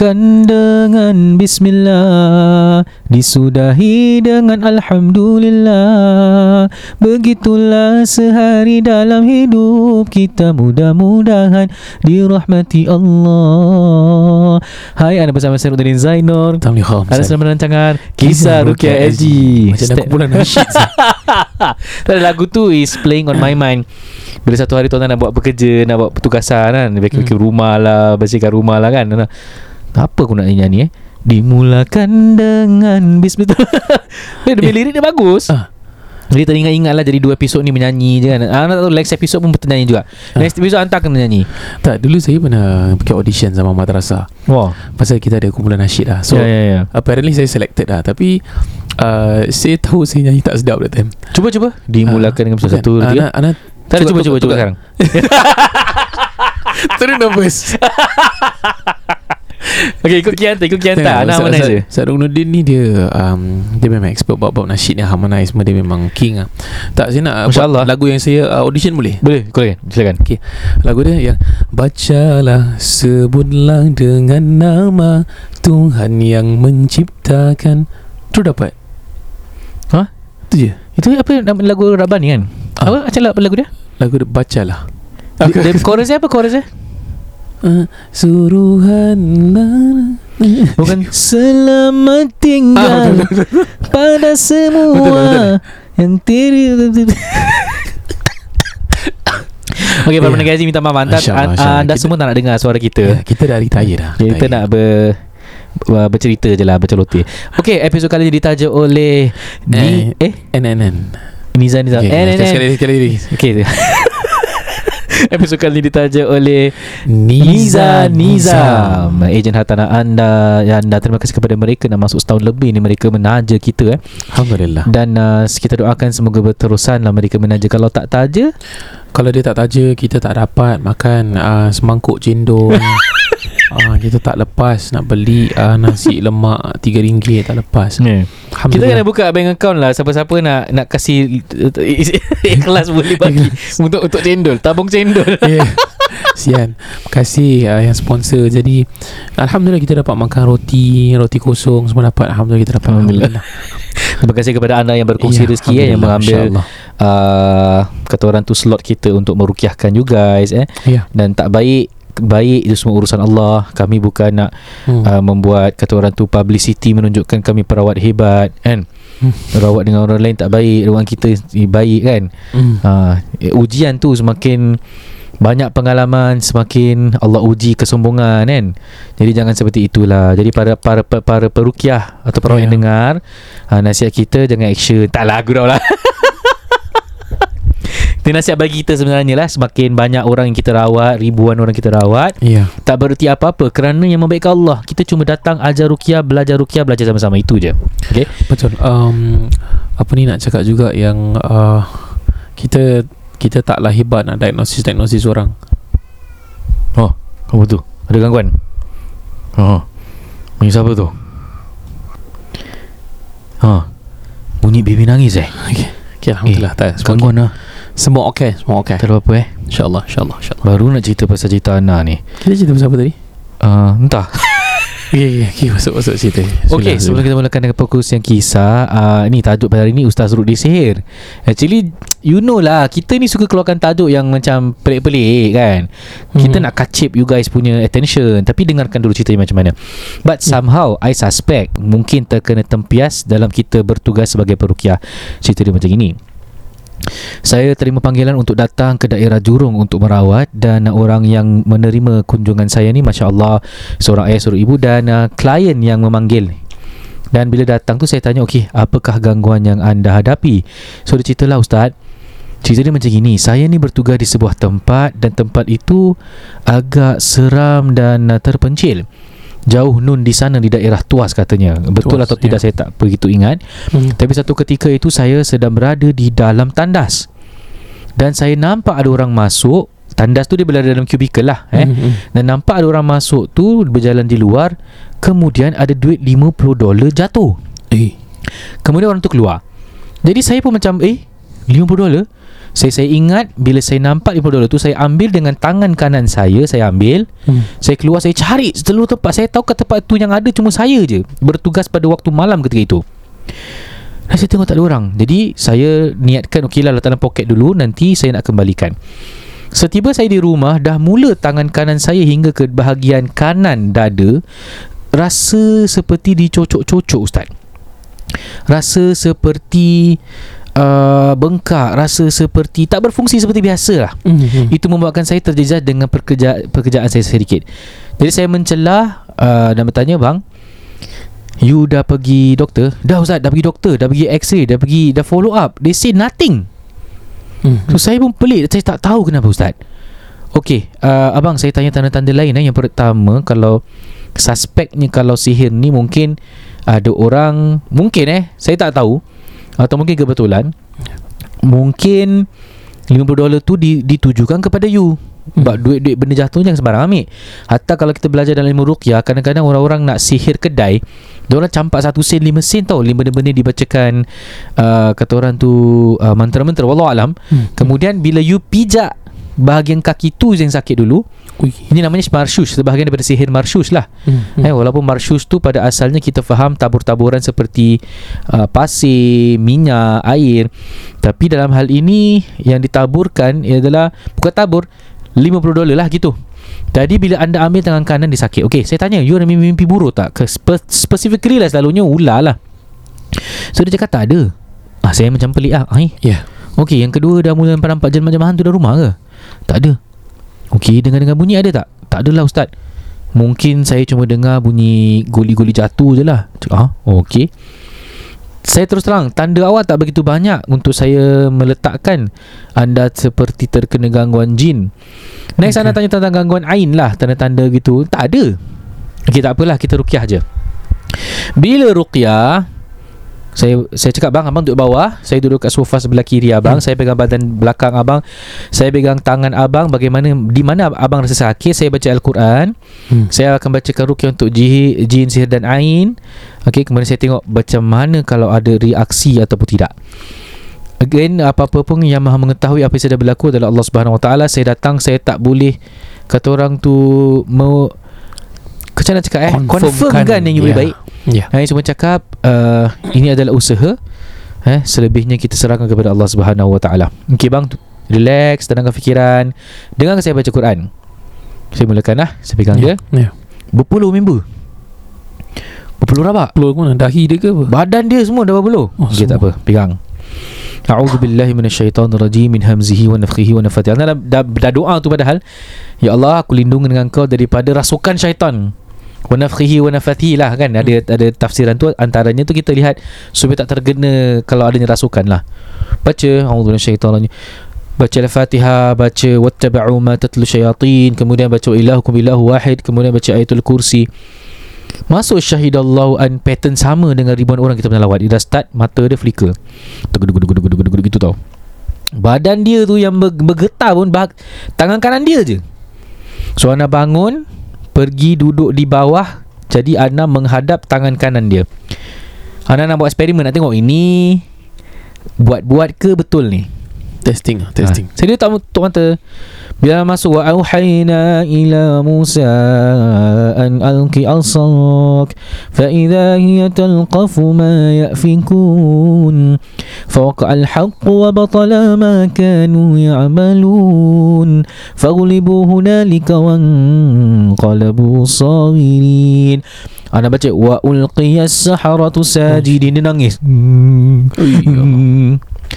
Dimulakan dengan Bismillah. Disudahi dengan Alhamdulillah. Begitulah sehari dalam hidup kita Mudah-mudahan dirahmati Allah. Hai, anda bersama saya Rudanin Zainur. Ada dalam rancangan Kisah Rukia SG Macam dah kumpulan nasyid lagu tu is playing on my mind. Bila satu hari tuan nak buat bekerja Nak buat petugasan kan Vacuum Hmm. rumah lah Bersihkan rumah lah kan Apa aku nak nyanyi eh. Dimulakan dengan Bismillah Dia demi lirik dia bagus. Ah. Jadi teringat-ingat lah Jadi dua episod ni menyanyi je kan. Ah, Nak tahu next episode pun betul nyanyi juga. Next episode hantar kena nyanyi. Tak dulu saya pernah Pergi audition sama madrasah. Wah. Pasal kita ada kumpulan nasyid lah. So Ya ya ya. apparently saya selected lah. Tapi uh, Saya tahu saya nyanyi tak sedap that time. Cuba cuba. Dimulakan dengan Bukan. satu Ah. Anak, anak Tak ada cuba. sekarang. Terus nervous Okay ikut Kianta Ikut Kianta Anak mana je Ustaz Rungnuddin ni dia um, Dia memang expert Bab-bab nasyid ni Harmonize semua Dia memang king lah Tak saya nak Masya Allah. Lagu yang saya uh, audition boleh Boleh Kau silakan Okay Lagu dia yang Bacalah Sebutlah dengan nama Tuhan yang menciptakan Tu dapat Hah? Tu je Itu apa lagu Rabani kan? Ah. Apa macam lagu, lagu dia? Lagu dia Bacalah Dia, dia chorus dia apa chorus dia? Uh, Suruhan Bukan Selamat tinggal Ah, betul, betul, betul. pada semua Betul, betul. yang tiri Okey, para Ya. pendengar Aziz minta maaf anda, Allah, anda, Masya Allah. anda Kita- semua tak nak dengar suara kita. Kita dah retire dah kita nak ber ber- bercerita je lah berceloteh. Okey, episod kali ini ditaja oleh Ni eh NNN Nizam Nizam. okay, eh, eh, Sekali eh. lagi Sekali lagi Okey. episod kali ini ditaja oleh Niza Niza Nizam. Ejen hartanah anda Ya anda terima kasih kepada mereka. Dah masuk setahun lebih ni Mereka menaja kita eh. Alhamdulillah. Dan uh, kita doakan Semoga berterusan lah Mereka menaja. Kalau tak taja? Kalau dia tak taja Kita tak dapat Makan uh, Semangkuk cendol uh, Kita tak lepas Nak beli uh, Nasi lemak RM3 Tak lepas. Yeah. Kita Alhamdulillah. kena buka bank account lah. Siapa-siapa nak Nak kasih Ikhlas boleh bagi. Untuk untuk cendol Tabung cendol. Yeah. Sian. Terima kasih uh, yang sponsor. Jadi Alhamdulillah kita dapat makan roti Roti kosong Semua dapat. Alhamdulillah kita dapat. Alhamdulillah. Terima kasih kepada anda yang berkongsi Ya, rezeki eh, Yang Alhamdulillah, mengambil uh, Kata orang tu slot kita Untuk merukiahkan you guys eh. Ya. Dan tak baik Baik itu semua urusan Allah Kami bukan nak hmm. uh, Membuat Kata orang tu Publicity menunjukkan kami perawat hebat Kan Hmm. Rawat dengan orang lain tak baik Ruang kita baik kan hmm. uh, Ujian tu semakin banyak pengalaman semakin Allah uji kesombongan kan jadi jangan seperti itulah jadi para para para, para perukiah atau para Ya. yang dengar uh, nasihat kita jangan action tak lagu dah lah Itu nasihat bagi kita sebenarnya lah. Semakin banyak orang yang kita rawat Ribuan orang kita rawat Ya Tak bererti apa-apa. Kerana yang membaikkan Allah Kita cuma datang ajar rukiah Belajar rukiah Belajar sama-sama. Itu je. Okay Betul. Um, Apa ni nak cakap juga Yang uh, Kita Kita taklah hebat Nak diagnosis-diagnosis orang. Oh Apa tu? Ada gangguan? Oh Bunyi siapa tu? Ha Bunyi baby nangis eh? Okay, okay Alhamdulillah tak, semua, Gangguan lah semua okay Semua okay Tak ada apa-apa eh InsyaAllah InsyaAllah InsyaAllah Baru nak cerita pasal cerita Ana ni Kita cerita pasal apa tadi? uh, Entah Okay, okay, okay masuk masuk cerita. Okey, sebelum kita mulakan dengan perkongsian kisah, uh, ni tajuk pada hari ni Ustaz Rudi Sihir. Actually, you know lah, kita ni suka keluarkan tajuk yang macam pelik-pelik kan. Kita Mhm. nak kacip you guys punya attention, tapi dengarkan dulu ceritanya macam mana. But somehow, I suspect mungkin terkena tempias dalam kita bertugas sebagai perukiah. Cerita dia macam ini. Saya terima panggilan untuk datang ke daerah Jurong untuk merawat dan orang yang menerima kunjungan saya ni Masya Allah seorang ayah seorang ibu dan uh, klien yang memanggil dan bila datang tu saya tanya okey apakah gangguan yang anda hadapi? So dia ceritalah ustaz cerita dia macam gini. Saya ni bertugas di sebuah tempat dan tempat itu agak seram dan uh, terpencil jauh nun di sana di daerah Tuas katanya. Betul Tuas, atau tidak ya. saya tak begitu ingat. Hmm. tapi satu ketika itu saya sedang berada di dalam tandas. Dan saya nampak ada orang masuk. Tandas tu dia berada dalam kubikel lah eh. Hmm, hmm. dan nampak ada orang masuk tu berjalan di luar. Kemudian ada duit 50 dolar jatuh. Eh. kemudian orang tu keluar. Jadi saya pun macam eh 50 dolar saya saya ingat bila saya nampak 50 dolar tu saya ambil dengan tangan kanan saya saya ambil. Hmm. saya keluar saya cari seluruh tempat. Saya tahu kat tempat tu yang ada cuma saya je bertugas pada waktu malam ketika itu. Dan saya tengok tak ada orang. Jadi saya niatkan okey lah letak dalam poket dulu nanti saya nak kembalikan. Setiba saya di rumah dah mula tangan kanan saya hingga ke bahagian kanan dada rasa seperti dicocok-cocok ustaz. Rasa seperti uh, bengkak, rasa seperti tak berfungsi seperti biasa lah. Hmm, hmm. Itu membuatkan saya terjejas dengan pekerja, pekerjaan saya sedikit. Jadi saya mencelah uh, dan bertanya bang, you dah pergi doktor? Dah ustaz, dah pergi doktor, dah pergi x-ray, dah pergi dah follow up. They say nothing. Hmm. So saya pun pelik Saya tak tahu kenapa Ustaz Okey uh, Abang saya tanya tanda-tanda lain eh. Yang pertama Kalau Suspeknya kalau sihir ni mungkin Ada orang Mungkin eh Saya tak tahu Atau mungkin kebetulan Mungkin 50 dolar tu di, ditujukan kepada you. Sebab duit-duit benda jatuh jangan sembarang ambil. Hatta kalau kita belajar dalam ilmu ruqyah Kadang-kadang orang-orang nak sihir kedai Diorang campak satu sen, lima sen tau. Lima benda-benda dibacakan uh, Kata orang tu uh, Mantra-mantra Wallahualam Hmm. Kemudian bila you pijak Bahagian kaki tu yang sakit dulu. Ui. Ini namanya marsyus Sebahagian daripada sihir marsyus lah. Hmm. hmm. eh, Walaupun marsyus tu pada asalnya Kita faham tabur-taburan seperti uh, Pasir, minyak, air. Tapi dalam hal ini Yang ditaburkan adalah Bukan tabur 50 dolar lah gitu. Tadi bila anda ambil tangan kanan dia sakit. Okey saya tanya You ada mimpi-mimpi buruk tak? Ke spe- Specifically lah selalunya ular lah. So dia cakap tak ada. Ah, Saya macam pelik ah eh, Ya. Okey yang kedua dah mula nampak jemaah-jemaah tu dah rumah ke Tak ada. Okey dengar-dengar bunyi ada tak? Tak adalah ustaz. Mungkin saya cuma dengar bunyi guli-guli jatuh je lah. Ah, Okey. Saya terus terang Tanda awal tak begitu banyak Untuk saya meletakkan Anda seperti terkena gangguan jin. Next okay. Anda tanya tentang gangguan ain lah Tanda-tanda gitu. Tak ada. Okey tak apalah Kita rukyah je. Bila rukyah saya saya cakap bang abang duduk bawah saya duduk kat sofa sebelah kiri abang hmm. saya pegang badan belakang abang saya pegang tangan abang bagaimana di mana abang rasa sakit saya baca al-Quran Hmm. saya akan bacakan rukyah untuk jin, jin sihir dan ain okey kemudian saya tengok macam mana kalau ada reaksi ataupun tidak Again apa-apa pun yang maha mengetahui apa yang sedang berlaku adalah Allah Subhanahu Wa Taala. Saya datang saya tak boleh kata orang tu mau macam mana cakap eh confirmkan yang lebih Ya. baik. Ya. Saya cuma cakap uh, ini adalah usaha eh selebihnya kita serahkan kepada Allah Subhanahu Wa Taala. Okey bang, relax, tenangkan fikiran. Dengar saya baca Quran. Saya mulakan lah Saya pegang Ya. dia Ya. Berpuluh member Berpuluh rabak Peluh mana dahi dia ke apa? Badan dia semua dah berpuluh Oh, Okey tak semua. apa Pegang A'udzu billahi minasyaitonir rajim min hamzihi wa nafthihi wa nafthihi. Dah, dah, dah doa tu padahal. Ya Allah, aku lindung dengan kau daripada rasukan syaitan. Wa nafthihi wa nafthihi lah kan. Ada ada tafsiran tu antaranya tu kita lihat supaya tak terkena kalau adanya rasukan lah. Baca minasyaitonir rajim. Baca Al-Fatihah, baca wattaba'u ma tatlu syayatin, kemudian baca ilahukum ilahu wahid, kemudian baca ayatul kursi. Masuk syahidallahu an pattern sama dengan ribuan orang kita pernah lawat. Dia dah start mata dia flicker. Tegeduk-geduk-geduk-geduk gitu tau. Badan dia tu yang ber- bergetar pun bah- tangan kanan dia je. So Ana bangun, pergi duduk di bawah, jadi Ana menghadap tangan kanan dia. Ana nak buat eksperimen nak tengok ini buat-buat ke betul ni. Testing ah, testing. Ha. Saya dia tak tutup mata. يا مس وأوحينا إلى موسى أن ألق عصاك فإذا هي تلقف ما يأفكون. فوقع الحق وبطل ما كانوا يعملون. فاغلبوا هنالك وانقلبوا صاغرين. أنا بجي وألقي السحرة ساجدين. sajidin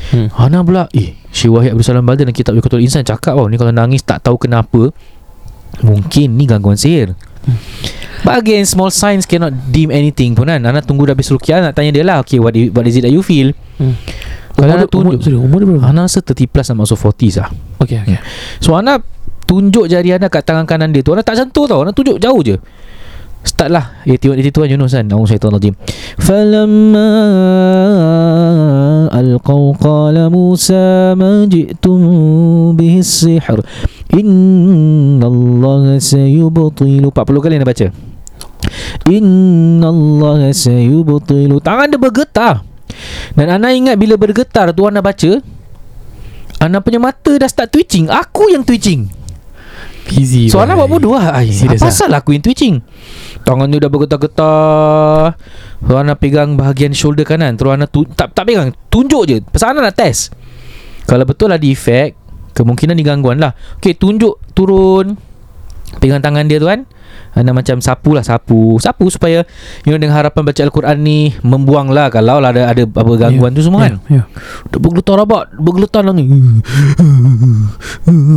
Hmm. Ana pula Eh Syekh Wahid Abdul Salam Baldan Dan kitab Yukatul Insan Cakap oh, Ni kalau nangis tak tahu kenapa Mungkin ni gangguan sihir Hmm. But again Small signs cannot deem anything pun kan Ana tunggu dah habis rukiah Nak tanya dia lah Okay what, what is it that you feel Hmm. Kalau nak dia- umur, tunjuk sorry, umur dia berapa? Ana rasa 30 plus nak masuk 40s lah Okay, okay. So Ana tunjuk jari Ana kat tangan kanan dia tu Ana tak sentuh tau Ana tunjuk jauh je Start lah. Eh itu tuan Yunus kan Na'udhu syaitan rajim Falamma Alqaw qala Musa Ma ji'tum bihi sihr. Inna Allah sayubtilu 40 kali anda baca. Inna Allah sayubtilu. Tangan dia bergetar. Dan Ana ingat bila bergetar tu Ana baca Ana punya mata dah start twitching. Aku yang twitching Easy. So Ana buat bodoh lah Ay, Serious Apa ah? pasal aku yang twitching? Tangan dia dah bergetar-getar. So Ana pegang bahagian shoulder kanan. Terus Ana tu, tak, tak pegang. Tunjuk je. Pasal Ana nak test. Kalau betul ada efek Kemungkinan ni gangguan lah. Okay tunjuk turun. Pegang tangan dia tu kan Ana macam sapu lah sapu. Sapu supaya You know dengan harapan baca Al-Quran ni Membuang lah. Kalau lah ada, ada apa gangguan tu semua kan. Ya. Dia bergetar rabat Bergetar lah ni.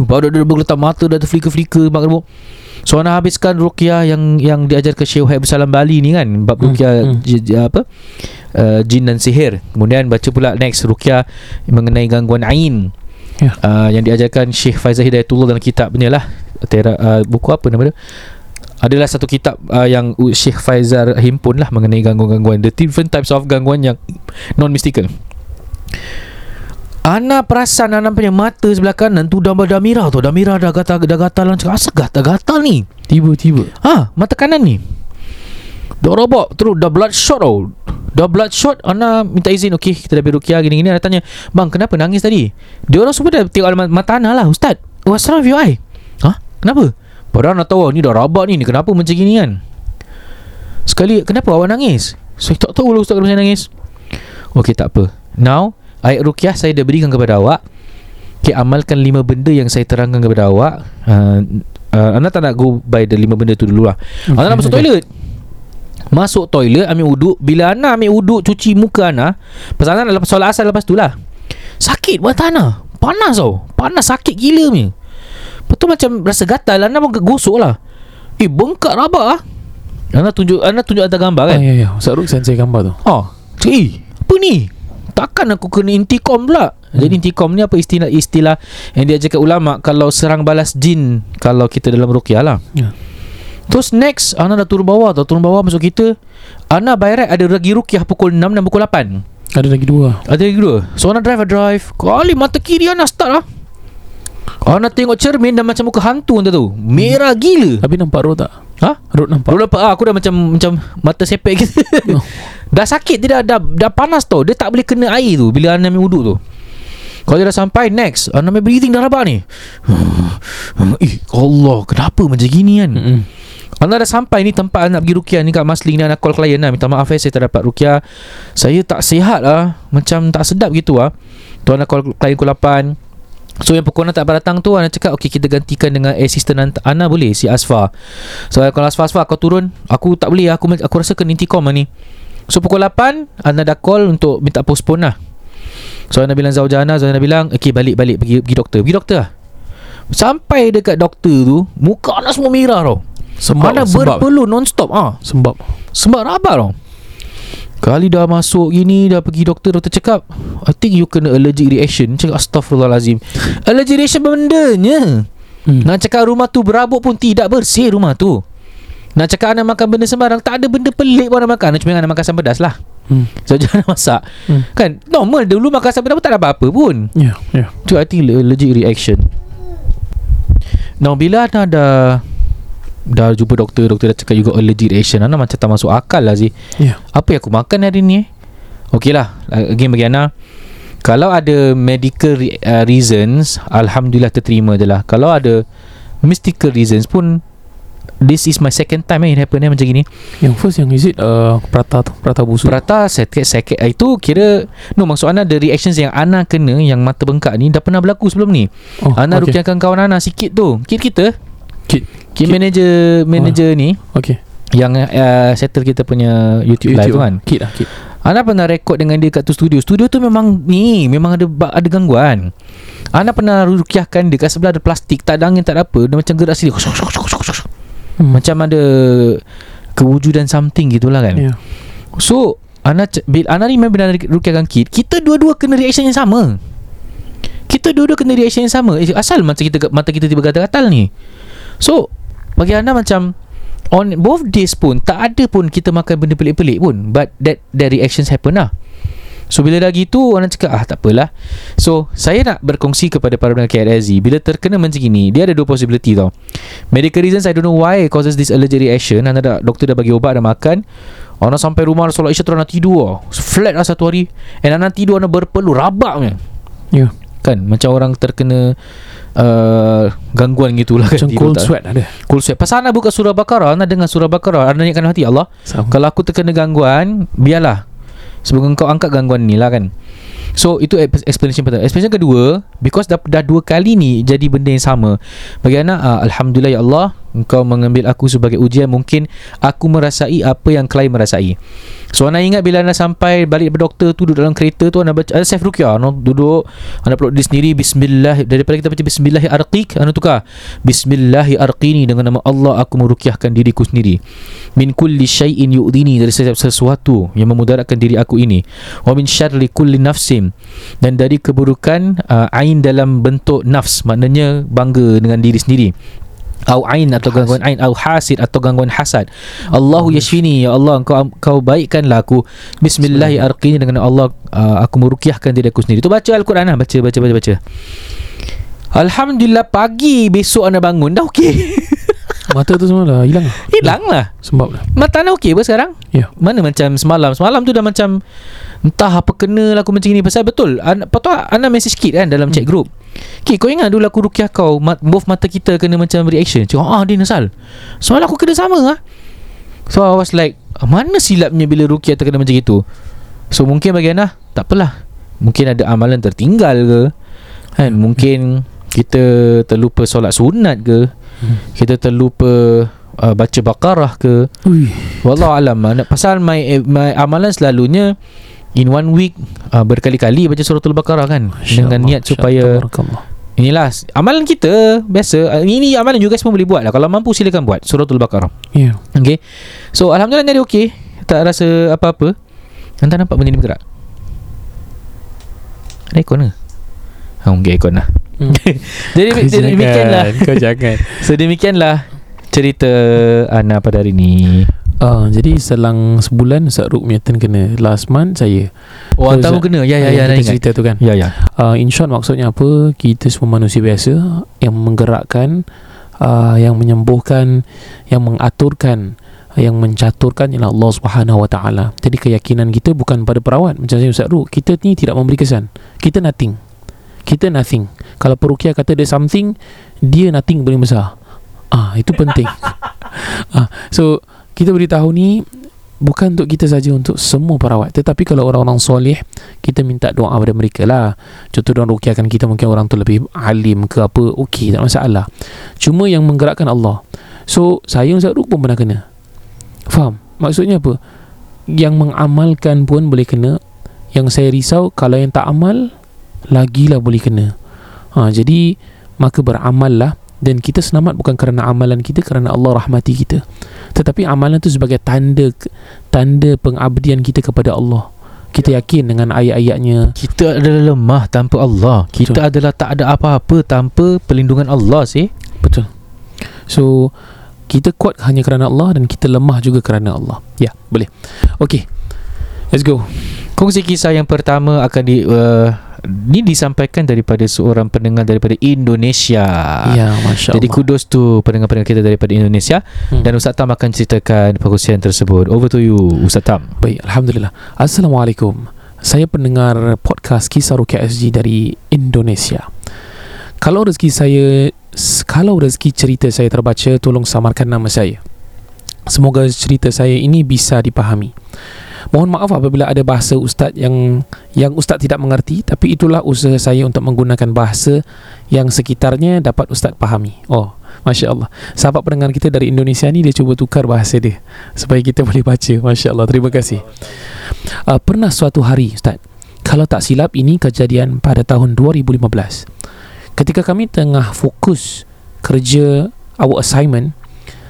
Baru dia bergetar Mata dah terflika-flika Mak gemuk So Ana habiskan ruqyah yang yang diajar ke Syekh Wahid Bersalam Bali ni kan. Bab Hmm, ruqyah hmm. j- j- apa? Uh, Jin dan sihir. Kemudian baca pula next ruqyah Mengenai gangguan Ain. Ya. uh, Yang diajarkan Syekh Faizal Hidayatullah Dalam kitab ni lah. Tera, uh, Buku apa nama dia adalah satu kitab uh, yang Syekh Faizal himpun lah mengenai gangguan-gangguan. The different types of gangguan yang non mystical Ana perasan Ana punya mata sebelah kanan tu dah dah merah tu. Dah merah dah gatal dah gatal cakap asal gatal-gatal ni? Tiba-tiba. ha mata kanan ni. Dah robot terus dah bloodshot tau. Dah bloodshot Ana minta izin. Okey kita dah pergi rukiah gini-gini. Ana tanya bang kenapa nangis tadi? Dia orang semua dah tengok mata Ana lah ustaz. What's wrong with your eye ha kenapa padahal Ana tahu ni dah rabat ni ni kenapa macam gini kan? Sekali kenapa awak nangis? Saya tak tahu lah ustaz kenapa saya nangis. Okey tak apa. Now ayat rukiah saya dah berikan kepada awak. Okay, amalkan lima benda yang saya terangkan kepada awak. Uh, uh, Anda tak nak go by the lima benda tu dulu lah okay. Anda nak masuk toilet. Masuk toilet Ambil uduk. Bila Ana ambil uduk Cuci muka Ana Pasal Ana lepas solat asar lepas tu lah. Sakit buat Ana. Panas tau. Panas sakit gila ni Tu macam rasa gatal. Ana pun gosok lah. Eh bengkak rabak lah Ana tunjuk Ana tunjuk atas gambar kan? Ah, ya, ya. Ustaz Ruk sensei gambar tu. Oh Cakap eh Apa ni? Takkan aku kena intikom pula. Hmm. Jadi intikom ni apa istilah Istilah Yang dia cakap ulama Kalau serang balas jin Kalau kita dalam ruqyah lah. Ya. Terus next Ana dah turun bawah tau. Turun bawah masuk kita Ana by right ada lagi ruqyah Pukul 6 dan pukul 8 Ada lagi dua. Ada lagi dua. So Ana drive drive. Kali mata kiri Ana start lah Ana tengok cermin Dan macam muka hantu anda tu. Merah gila. Tapi nampak Ruk tak? Ha? Ruk nampak. Baru dapat ah, Aku dah macam Macam mata sepek gitu. Oh. Dah sakit Dia dah, dah, dah panas tau. Dia tak boleh kena air tu Bila Ana ambil uduk tu. Kalau dia dah sampai Next. Ana ambil breathing dah rabak ni. Eh Allah Kenapa macam gini kan? Mm-mm. Ana dah sampai ni Tempat nak pergi rukiah ni Kat Masling ni Ana call klien lah. Minta maaf eh Saya tak dapat rukiah. Saya tak sihat lah. Macam tak sedap gitu lah. Tu Ana call klien pukul 8 So yang pukul 6 tak datang tu Ana cakap Okay kita gantikan dengan Assistant Ana, boleh Si Asfa. So kalau Asfa Asfa kau turun Aku tak boleh Aku aku rasa kena intikom lah ni. So pukul 8 Ana dah call untuk Minta postpone lah. So Ana bilang Zaujah Ana Zaujah Ana bilang Okay balik-balik pergi, pergi doktor. Pergi doktor lah. Sampai dekat doktor tu Muka Ana semua merah tau. Sembab. Ana berpeluh non-stop ah. Sembab. Sebab rabak tau Kali dah masuk gini Dah pergi doktor Doktor cakap I think you kena allergic reaction. Cakap astagfirullahalazim Allergic reaction bendanya Hmm. Nak cakap rumah tu berabuk pun Tidak bersih rumah tu. Nak cakap anak makan benda sembarang Tak ada benda pelik pun anak makan. Cuma anak makan asam pedas lah. Hmm. So jangan masak. Hmm. Kan? Normal Dulu makan asam pedas pun tak ada apa-apa pun. Ya, ya. Tu I think allergic reaction. Now bila Ana dah Dah jumpa doktor Doktor dah cakap You got allergic reaction. Ana macam tak masuk akal lah Zee Ya. apa yang aku makan hari ni eh? Okey lah. Again bagi Ana Kalau ada medical re- uh, reasons Alhamdulillah terterima je lah. Kalau ada mystical reasons pun This is my second time eh It happen eh macam gini. Yang first yang is it uh, Prata tu? Prata busuk? Prata sakit sakit Itu kira No maksud Ana The reactions yang Ana kena Yang mata bengkak ni Dah pernah berlaku sebelum ni. Oh, Ana okay. rukiahkan kawan Ana sikit tu. Kit kita Kit Kit manager Manager ni Okay Yang uh, settle kita punya YouTube, YouTube live tu kan Kit lah Kit Ana pernah rekod dengan dia kat tu studio. Studio tu memang ni, memang ada ada gangguan. Ana pernah rukiahkan dia kat sebelah ada plastik, tak ada angin, tak ada apa. Dia macam gerak sini. Hmm. Macam ada kewujudan something gitulah kan. Ya. So Ana bila Ana ni memang rukiahkan kid, kita dua-dua kena reaction yang sama. Kita dua-dua kena reaction yang sama. Eh, Asal mata kita mata kita tiba gatal-gatal ni. So bagi Ana macam on both days pun tak ada pun kita makan benda pelik-pelik pun. But that that reactions happen lah. So bila dah gitu Orang cakap Ah tak apalah. So saya nak berkongsi Kepada para pendengar KRSZ Bila terkena macam gini Dia ada dua possibility tau. Medical reasons I don't know why Causes this allergic reaction. Anda dah Doktor dah bagi ubat Dah makan. Orang sampai rumah Solat isya terus nak tidur. Tau. Flat lah satu hari. And anda tidur Anda berpeluh Rabak punya. Ya. Kan? Macam orang terkena uh, Gangguan gitulah kan Macam tidur cold tak- sweat ada. Cold sweat Pasal anda buka surah Baqarah Anda dengar surah Baqarah Anda niatkan hati Allah Sama. kalau aku terkena gangguan Biarlah Sebab kau angkat gangguan ni lah kan So itu ex- explanation pertama. Explanation kedua Because dah, dah dua kali ni Jadi benda yang sama. Bagi anak uh, Alhamdulillah ya Allah Engkau mengambil aku sebagai ujian. Mungkin Aku merasai Apa yang klien merasai. So anda ingat Bila anda sampai Balik daripada doktor tu Duduk dalam kereta tu Anda baca Ada self rukyah anda Duduk Anda peluk diri sendiri Bismillah Daripada kita baca Bismillahi arqiq Anda tukar Bismillahi arqini Dengan nama Allah Aku merukyahkan diriku sendiri. Min kulli syai'in yu'dini Dari setiap sesuatu Yang memudaratkan diri aku ini. Wa min syarri kulli nafsim. Dan dari keburukan uh, Ain dalam bentuk nafs Maknanya Bangga dengan diri sendiri. Au ain atau gangguan ain au hasid atau gangguan hasad. Allahu yashfini ya Allah engkau kau baikkanlah aku. Bismillah arqini dengan Allah uh, aku meruqyahkan diri aku sendiri. Tu baca al-Quran lah. Baca baca baca baca. Alhamdulillah pagi besok anda bangun. Dah okey Mata tu semua dah hilang. hilang lah Sebab dah. mata anda okey apa sekarang? Ya. mana macam semalam? Semalam tu dah macam Entah apa kena lah aku macam ni. Pasal betul an, Lepas tu Ana message Kit kan Dalam chat group. Kit kau ingat dulu aku rukiah kau mat, Both mata kita kena macam reaction? Cakap ah dia nasal Semalam aku kena sama lah So I was like "Ah, Mana silapnya bila rukiah terkena macam itu? So mungkin bagi Ana Tak apalah. Mungkin ada amalan tertinggal ke? Kan Mungkin Kita terlupa solat sunat ke Kita terlupa uh, Baca Baqarah ke? Ui. Wallahu alam Pasal my, eh, my amalan selalunya In one week uh, Berkali-kali baca suratul Baqarah kan? Dengan niat supaya Inilah Amalan kita Biasa. Uh, Ini amalan guys pun boleh buat lah. Kalau mampu silakan buat Suratul Baqarah. Ya. Okay. So Alhamdulillah ada okey Tak rasa apa-apa. Anda nampak benda ni bergerak. Ada aircon ke? Ha, mungkin aircon lah. Hmm. Jadi Kau jadi demikianlah jangan, Kau jangan. So demikianlah Cerita Ana pada hari ni. Ah, jadi selang sebulan Ustaz Ruk punya turn kena. Last month saya Oh So, tahu kena. Ya ya ya dah kita ingat cerita tu kan? Ya ya. Uh, In short maksudnya apa? Kita semua manusia biasa Yang menggerakkan uh, Yang menyembuhkan Yang mengaturkan Yang mencaturkan Ialah Allah Subhanahu Wa Taala. Jadi keyakinan kita Bukan pada perawat. Macam saya Ustaz Ru Kita ni tidak memberi kesan. Kita nothing Kita nothing. Kalau perukia kata dia something Dia nothing paling besar. Ah Itu penting. Ah, So Kita beritahu ni Bukan untuk kita saja Untuk semua perawat. Tetapi kalau orang-orang soleh Kita minta doa pada mereka lah. Contoh orang rukiahkan kita Mungkin orang tu lebih alim ke apa Okey tak masalah. Cuma yang menggerakkan Allah. So saya Ustaz Ruk pun pernah kena. Faham? Maksudnya apa? Yang mengamalkan pun boleh kena. Yang saya risau Kalau yang tak amal Lagilah boleh kena. Ha, Jadi Maka beramallah Dan kita selamat bukan kerana amalan kita Kerana Allah rahmati kita. Tetapi amalan tu sebagai tanda Tanda pengabdian kita kepada Allah. Kita yakin dengan ayat-ayatnya. Kita adalah lemah tanpa Allah. Kita Betul. adalah tak ada apa-apa Tanpa perlindungan Allah sih. Betul. So Kita kuat hanya kerana Allah Dan kita lemah juga kerana Allah. Ya boleh. Okay Let's go. Kongsi kisah yang pertama akan di uh, Ni disampaikan daripada seorang pendengar daripada Indonesia. Ya Masya Jadi Allah. kudos tu pendengar-pendengar kita daripada Indonesia. Hmm. Dan Ustaz Tam akan ceritakan perkongsian tersebut. Over to you Ustaz Tam. Baik Alhamdulillah. Assalamualaikum. Saya pendengar podcast Kisah Rukia SG dari Indonesia. Kalau rezeki saya Kalau rezeki cerita saya terbaca Tolong samarkan nama saya. Semoga cerita saya ini bisa dipahami Mohon maaf apabila ada bahasa ustaz yang yang ustaz tidak mengerti tapi itulah usaha saya untuk menggunakan bahasa yang sekitarnya dapat ustaz pahami. Oh. Masya Allah Sahabat pendengar kita dari Indonesia ni Dia cuba tukar bahasa dia Supaya kita boleh baca. Masya Allah Terima kasih. Uh, Pernah suatu hari Ustaz Kalau tak silap Ini kejadian pada tahun 2015 Ketika kami tengah fokus Kerja Our assignment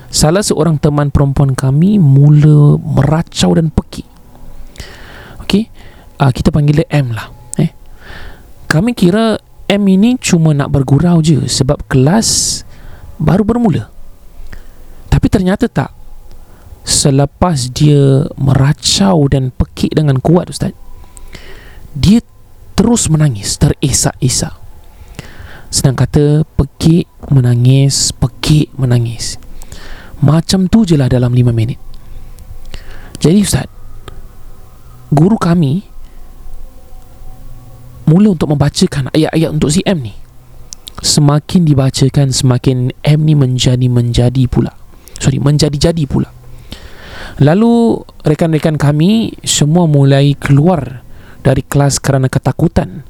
Salah seorang teman perempuan kami Mula meracau dan pekik Okey? Uh, Kita panggil dia M lah eh? Kami kira M ini cuma nak bergurau je Sebab kelas baru bermula. Tapi ternyata tak. Selepas dia meracau dan pekik dengan kuat ustaz dia terus menangis teresak-esak sedang kata pekik menangis pekik menangis. Macam tu je lah dalam 5 minit. Jadi ustaz guru kami mula untuk membacakan ayat-ayat untuk si M ni semakin dibacakan semakin M ni menjadi-menjadi pula. Sorry menjadi-jadi pula. Lalu rekan-rekan kami semua mulai keluar dari kelas kerana ketakutan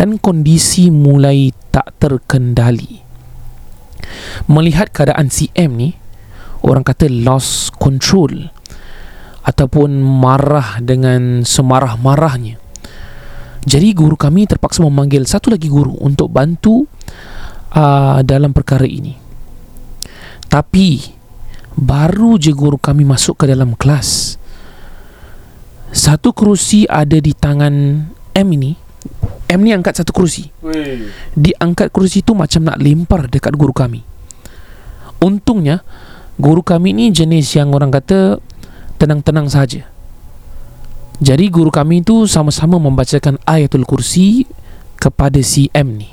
dan kondisi mulai tak terkendali. Melihat keadaan si M ni orang kata lost control ataupun marah dengan semarah-marahnya jadi guru kami terpaksa memanggil satu lagi guru untuk bantu uh, dalam perkara ini. Tapi baru je guru kami masuk ke dalam kelas. Satu kerusi ada di tangan M ini. M ni angkat satu kerusi. Dia angkat kerusi tu macam nak lempar dekat guru kami. Untungnya guru kami ni jenis yang orang kata tenang-tenang saja. Jadi guru kami itu sama-sama membacakan ayatul kursi kepada si M ni.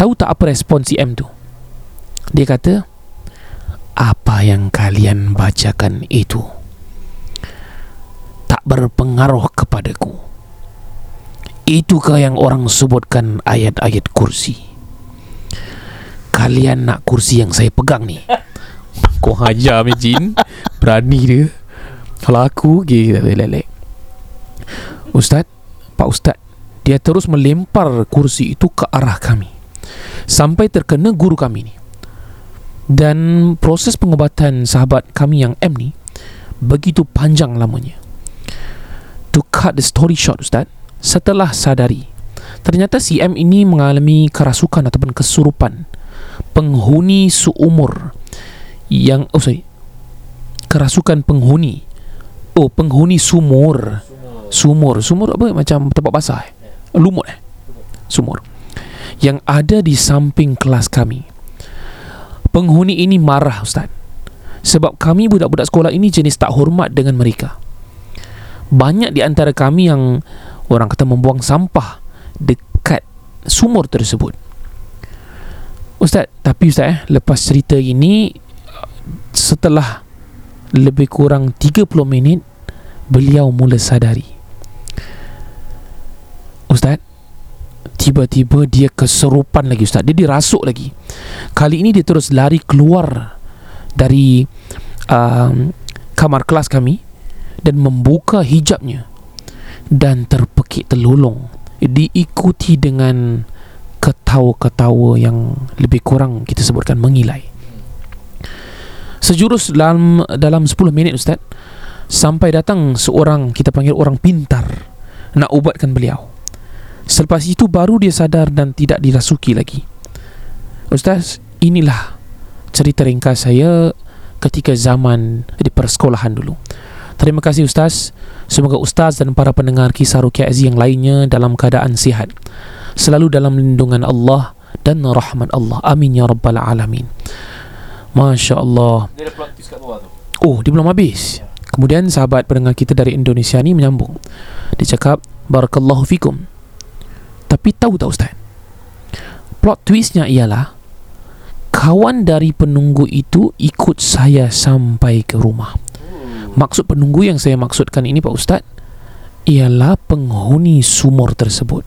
Tahu tak apa respon si M tu? Dia kata, apa yang kalian bacakan itu tak berpengaruh kepadaku. Itukah yang orang sebutkan ayat-ayat kursi? Kalian nak kursi yang saya pegang ni? Kau hajar me jin. Berani dia. Kalau aku Gila Ustaz Pak Ustaz Dia terus melempar kursi itu ke arah kami. Sampai terkena guru kami ni. Dan proses pengobatan sahabat kami yang M ni Begitu panjang lamanya. To cut the story short Ustaz Setelah sadari Ternyata si M ini mengalami kerasukan ataupun kesurupan Penghuni seumur Yang Oh sorry. Kerasukan penghuni. Oh penghuni sumur. Sumur. Sumur apa? Macam tempat basah eh? Lumut eh? Sumur. Yang ada di samping kelas kami. Penghuni ini marah Ustaz. Sebab kami budak-budak sekolah ini jenis tak hormat dengan mereka. Banyak di antara kami yang Orang kata membuang sampah Dekat sumur tersebut. Ustaz Tapi Ustaz eh Lepas cerita ini Setelah lebih kurang 30 minit beliau mula sadari. Ustaz tiba-tiba dia keserupan lagi Ustaz. Dia dirasuk lagi. Kali ini dia terus lari keluar dari um, kamar kelas kami dan membuka hijabnya dan terpekik terlolong diikuti dengan ketawa-ketawa yang lebih kurang kita sebutkan mengilai Sejurus dalam dalam 10 minit ustaz sampai datang seorang kita panggil orang pintar nak ubatkan beliau. Selepas itu baru dia sadar dan tidak dirasuki lagi. Ustaz, inilah cerita ringkas saya ketika zaman di persekolahan dulu. Terima kasih Ustaz. Semoga Ustaz dan para pendengar kisah Rukia Aziz yang lainnya dalam keadaan sihat. Selalu dalam lindungan Allah dan rahmat Allah. Amin ya rabbal alamin. Masya Allah Dia ada plot twist kat bawah tu? Oh dia belum habis. Kemudian sahabat pendengar kita dari Indonesia ni menyambung. Dia cakap Barakallahu fikum. Tapi tahu tak Ustaz? Plot twistnya ialah Kawan dari penunggu itu ikut saya sampai ke rumah. Maksud penunggu yang saya maksudkan ini Pak Ustaz Ialah penghuni sumur tersebut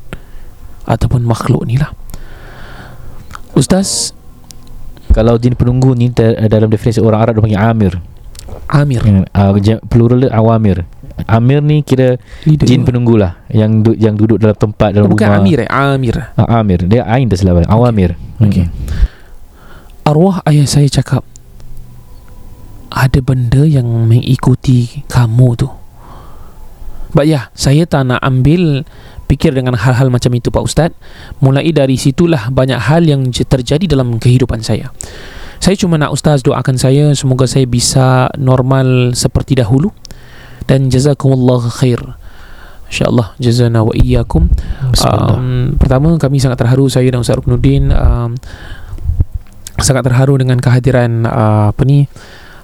Ataupun makhluk ni lah Ustaz Kalau jin penunggu ni ter, Dalam definisi orang Arab Dia panggil Amir. Amir. Uh, Plural dia Awamir. Amir ni kira Leader. Jin penunggu lah Yang du- yang duduk dalam tempat Dalam Bukan rumah. Amir eh Amir. Uh, Amir. Dia Ain tersilap Awamir. Okey. arwah ayah saya cakap ada benda yang mengikuti kamu tu. But ya, saya tak nak ambil fikir dengan hal-hal macam itu Pak Ustaz. Mulai dari situlah banyak hal yang terjadi dalam kehidupan saya. Saya cuma nak Ustaz doakan saya semoga saya bisa normal seperti dahulu dan jazakumullah khair. InsyaAllah jazana wa iyyakum. Um, pertama kami sangat terharu saya dan Ustaz Ruknuddin um, sangat terharu dengan kehadiran uh, apa ni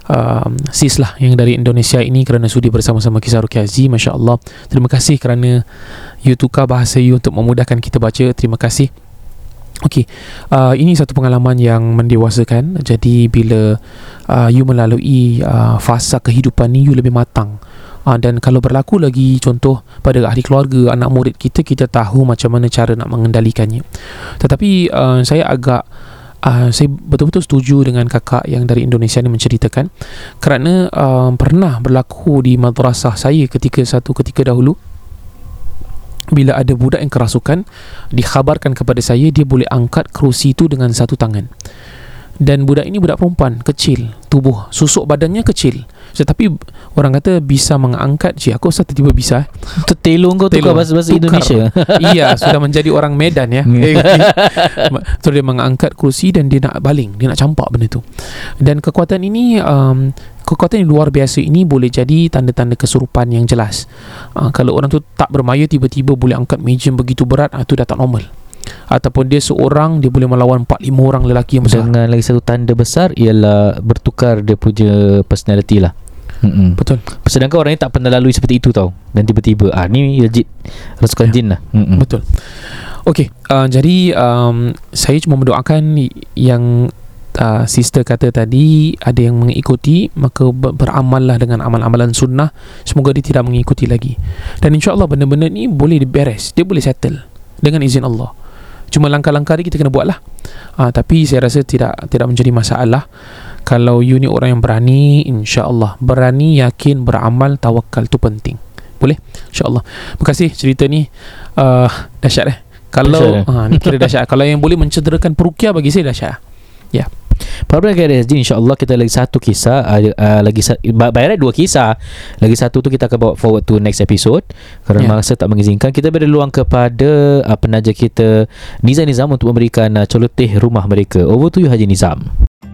um, sis lah yang dari Indonesia ini kerana sudi bersama-sama kisah Rukia Z Masya Allah terima kasih kerana you tukar bahasa you untuk memudahkan kita baca terima kasih Okey, uh, ini satu pengalaman yang mendewasakan. Jadi bila uh, you melalui uh, fasa kehidupan ni, you lebih matang. Uh, dan kalau berlaku lagi contoh pada ahli keluarga, anak murid kita, kita tahu macam mana cara nak mengendalikannya. Tetapi uh, saya agak uh, saya betul-betul setuju dengan kakak yang dari Indonesia ni menceritakan kerana uh, pernah berlaku di madrasah saya ketika satu ketika dahulu. Bila ada budak yang kerasukan dikhabarkan kepada saya dia boleh angkat kerusi itu dengan satu tangan dan budak ini budak perempuan kecil. Tubuh susuk badannya kecil. Tetapi orang kata bisa mengangkat Cik aku rasa tiba-tiba bisa eh. Tu telung kau tukar bahasa-bahasa. Indonesia. iya sudah menjadi orang Medan ya. So dia mengangkat kerusi dan dia nak baling. Dia nak campak benda tu. Dan kekuatan ini um, kekuatan yang luar biasa ini boleh jadi tanda-tanda kesurupan yang jelas. Uh, kalau orang tu tak bermaya tiba-tiba boleh angkat meja begitu berat uh, tu dah tak normal ataupun dia seorang dia boleh melawan 4 5 orang lelaki yang besar Dengan lagi satu tanda besar ialah bertukar dia punya personality lah. Mm-mm. betul Sedangkan orang ni tak pernah lalui seperti itu tau Dan tiba-tiba ah ni legit Rasukan Ya. jin lah Mm-mm. Betul. Okey, uh, jadi um, saya cuma mendoakan yang uh, sister kata tadi ada yang mengikuti maka ber- beramallah dengan amal-amalan sunnah semoga dia tidak mengikuti lagi. Dan insya-Allah benda-benda ni boleh beres, dia boleh settle dengan izin Allah. Cuma langkah-langkah ni kita kena buatlah. Uh, tapi saya rasa tidak tidak menjadi masalah. Kalau you ni orang yang berani, insya-Allah berani, yakin, beramal, tawakal tu penting. Boleh? InsyaAllah Terima kasih cerita ni uh, Dahsyat eh Kalau Dahsyat, uh, Ni kira dahsyat Kalau yang boleh mencederakan perukia Bagi saya dahsyat Para pendengar KRSG InsyaAllah kita lagi satu kisah uh, uh, Lagi sa- ba- By right dua kisah. Lagi satu tu kita akan bawa forward to next episode. Kerana Ya. masa tak mengizinkan Kita beri ruang kepada uh, Penaja kita Nizam Nizam Untuk memberikan uh, celoteh rumah mereka. Over to you Haji Nizam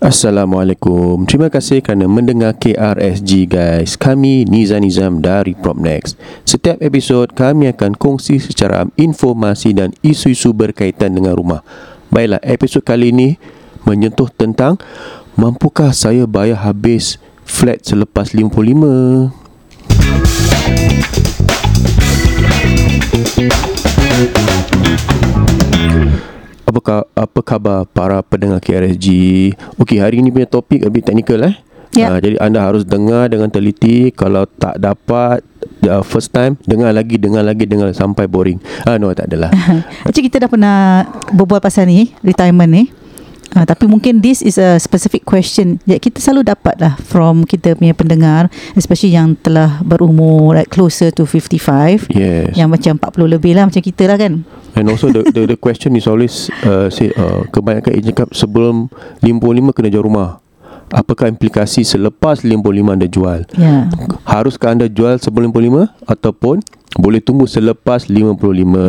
Assalamualaikum. Terima kasih kerana mendengar KRSG guys. Kami Niza Nizam dari Propnex. Setiap episod kami akan kongsi secara informasi dan isu-isu berkaitan dengan rumah. Baiklah, episod kali ini menyentuh tentang mampukah saya bayar habis flat selepas 55? Apa, ka- apa khabar para pendengar KRSG? Okey, hari ini punya topik lebih teknikal eh. Ya. Uh, jadi anda harus dengar dengan teliti Kalau tak dapat uh, First time Dengar lagi Dengar lagi Dengar sampai boring Ah No tak adalah Actually kita dah pernah berbual pasal ni retirement ni. Uh, tapi mungkin this is a specific question that kita selalu dapat lah from kita punya pendengar especially yang telah berumur like closer to 55 Yes. Yang macam 40 lebih lah macam kita lah kan. And also the the, the question is always uh, say, uh, Kebanyakan ejen cakap Sebelum 55 kena jual rumah Apakah implikasi selepas 55 anda jual? Ya. Haruskah anda jual sebelum 55 Ataupun Boleh tunggu selepas 55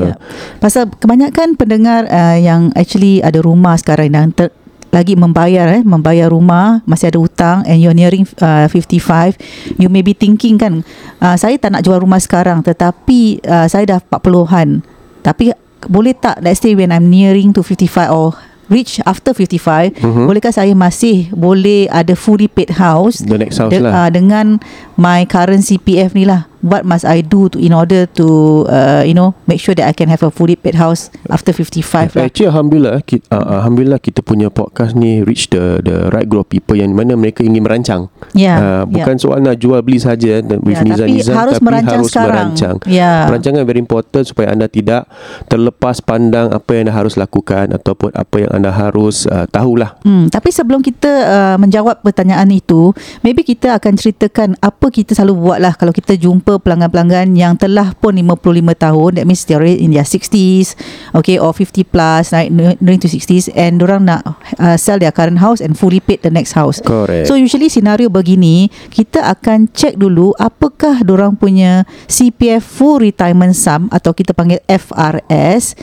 Ya. Pasal kebanyakan pendengar uh, yang actually ada rumah sekarang dan ter, lagi membayar eh membayar rumah masih ada hutang and you're nearing uh, 55 you may be thinking kan uh, saya tak nak jual rumah sekarang tetapi uh, saya dah 40-an tapi boleh tak let's say when I'm nearing to 55 or reach after 55 Mhm. bolehkah saya masih boleh ada fully paid house The next house de- lah uh, dengan my current CPF ni lah what must I do to in order to uh, you know make sure that I can have a fully paid house after 55 lah. Actually Alhamdulillah kita, uh, Alhamdulillah kita punya podcast ni Reach the the right group of people Yang mana mereka ingin merancang Yeah, uh, Bukan soal nak jual beli saja With Ya, Nizam tapi Nizam harus Tapi merancang harus sekarang. merancang Ya. Perancangan very important Supaya anda tidak Terlepas pandang Apa yang anda harus lakukan Ataupun apa yang anda harus uh, Tahulah Hmm, tapi sebelum kita uh, menjawab pertanyaan itu, maybe kita akan ceritakan apa kita selalu buat lah kalau kita jumpa pelanggan-pelanggan yang telah pun 55 tahun, that means they're in their 60s, okay, or 50 plus, right, nearing to 60s, and orang nak uh, sell their current house and fully paid the next house. Correct So usually senario begini kita akan check dulu apakah orang punya CPF full retirement sum atau kita panggil FRS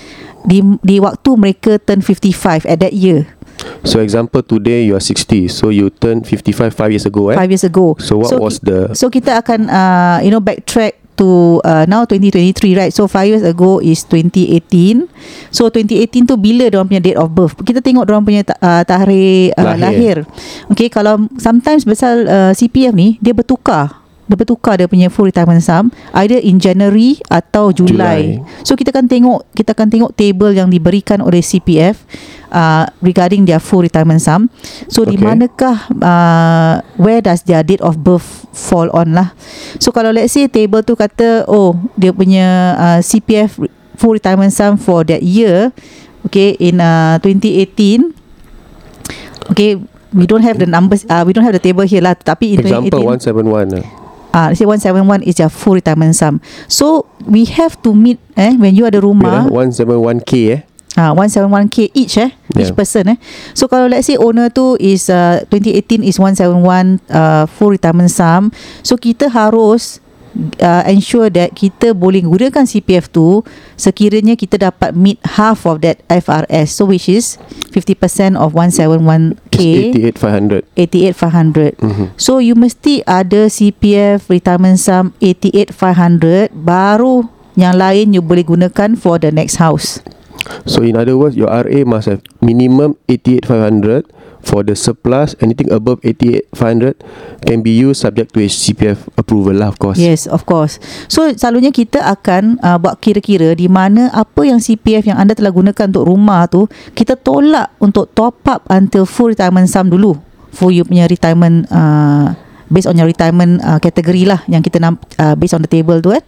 di di waktu mereka turn 55 at that year. So example today you are 60 So you turn 55 5 years ago eh? Five years ago. So what was ki- the So kita akan uh, you know backtrack to uh, now 2023 right. So five years ago is 2018. So 2018 tu bila dia punya date of birth. Kita tengok dia punya ta- uh, tarikh uh, Lahir. lahir. Okay kalau sometimes besar uh, CPF ni dia bertukar. Dia bertukar dia punya full retirement sum either in January atau Julai. Julai. So kita akan tengok kita akan tengok table yang diberikan oleh CPF uh, regarding their full retirement sum. So di Okay. manakah uh, where does their date of birth fall on lah. So kalau let's say table tu kata oh dia punya uh, CPF full retirement sum for that year okay in uh, 2018 okay we don't have the numbers uh, we don't have the table here lah tapi in Example 2018 171 eh? Ah, uh, say 171 is your full retirement sum. So we have to meet eh when you ada rumah Wait, eh? 171k eh Ah, 171k each eh each Yeah. person eh. So kalau let's say owner tu is uh, 2018 is 171 uh, full retirement sum. So kita harus uh, ensure that kita boleh gunakan CPF tu sekiranya kita dapat meet half of that FRS. So which is 50% of 171k It's 88 500 88,500. Mhm. So you mesti ada CPF retirement sum 88,500 baru yang lain you boleh gunakan for the next house. So in other words, your RA must have minimum 88,500 for the surplus. Anything above 88,500 can be used subject to CPF approval lah, of course. Yes, of course. So selalunya kita akan uh, buat kira-kira di mana apa yang CPF yang anda telah gunakan untuk rumah tu kita tolak untuk top up until full retirement sum dulu for you punya retirement uh, based on your retirement uh, kategori lah yang kita namp, uh, based on the table tu eh.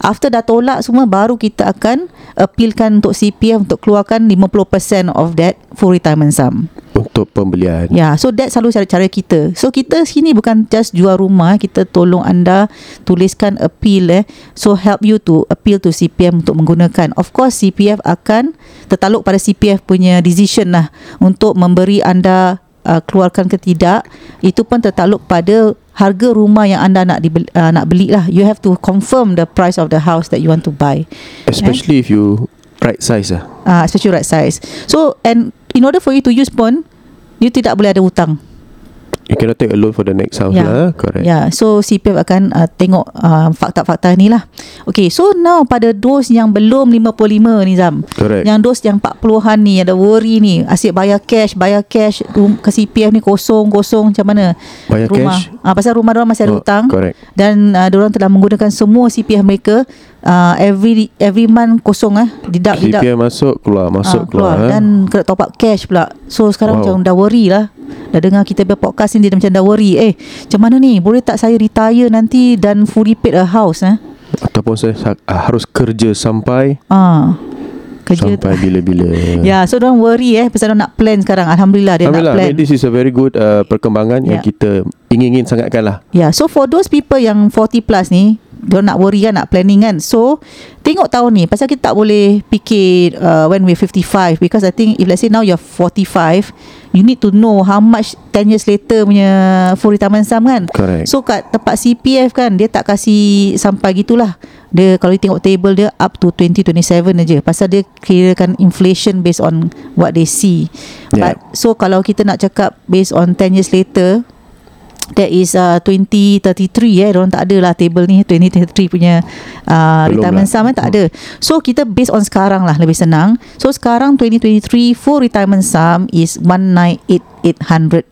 After dah tolak semua baru kita akan appealkan untuk CPF untuk keluarkan 50% of that full retirement sum. Untuk pembelian. Ya, yeah, so that selalu cara-cara kita. So kita sini bukan just jual rumah, kita tolong anda tuliskan appeal eh. So help you to appeal to CPF untuk menggunakan. Of course CPF akan tertaluk pada CPF punya decision lah untuk memberi anda uh, keluarkan ke tidak. Itu pun tertaluk pada harga rumah yang anda nak dibeli, uh, nak beli lah. You have to confirm the price of the house that you want to buy. Especially if you right size lah. uh, especially right size. So and in order for you to use pun you tidak boleh ada hutang. You cannot take a loan for the next house Ya. lah. Correct. Yeah, so CPF akan uh, tengok uh, fakta-fakta ni lah. Okay, so now pada dos yang belum 55 ni Zam. Correct. Yang dos yang 40-an ni ada worry ni, asyik bayar cash, bayar cash rum, ke CPF ni kosong-kosong macam mana? Bayar rumah. cash? Ah pasal rumah dia masih ada Oh, hutang. correct. Dan uh, dia telah menggunakan semua CPF mereka uh, every every month kosong eh. Deduct deduct CPF masuk, keluar, masuk, Ah, keluar. eh. Dan kena top up cash pula So sekarang wow. macam dah worry lah Dah dengar kita punya podcast ni Dia macam dah worry Eh macam mana ni? Boleh tak saya retire nanti Dan fully paid a house eh? Ataupun saya sa- ah, harus kerja sampai Ah, Kerja sampai bila-bila. Ya so don't worry eh Pasal nak plan sekarang Alhamdulillah dia Alhamdulillah, nak plan I mean, this is a very good uh, perkembangan yang Ya. kita ingin-ingin sangatkan lah. Ya, yeah, so for those people yang 40 plus ni, dia nak worry kan, nak planning kan. So, tengok tahun ni. Pasal kita tak boleh fikir uh, when we're 55. Because I think if let's say now you're 45, you need to know how much 10 years later punya full retirement sum kan. Correct. So, kat tempat CPF kan, dia tak kasih sampai gitulah. Dia kalau you tengok table dia up to 2027 aja. Pasal dia kirakan inflation based on what they see. Yeah. But so kalau kita nak cakap based on 10 years later, that is uh, 2033 eh orang tak ada lah table ni 2033 punya uh, Belum retirement lah. sum eh tak ada so kita based on sekarang lah lebih senang so sekarang 2023 full retirement sum is 198800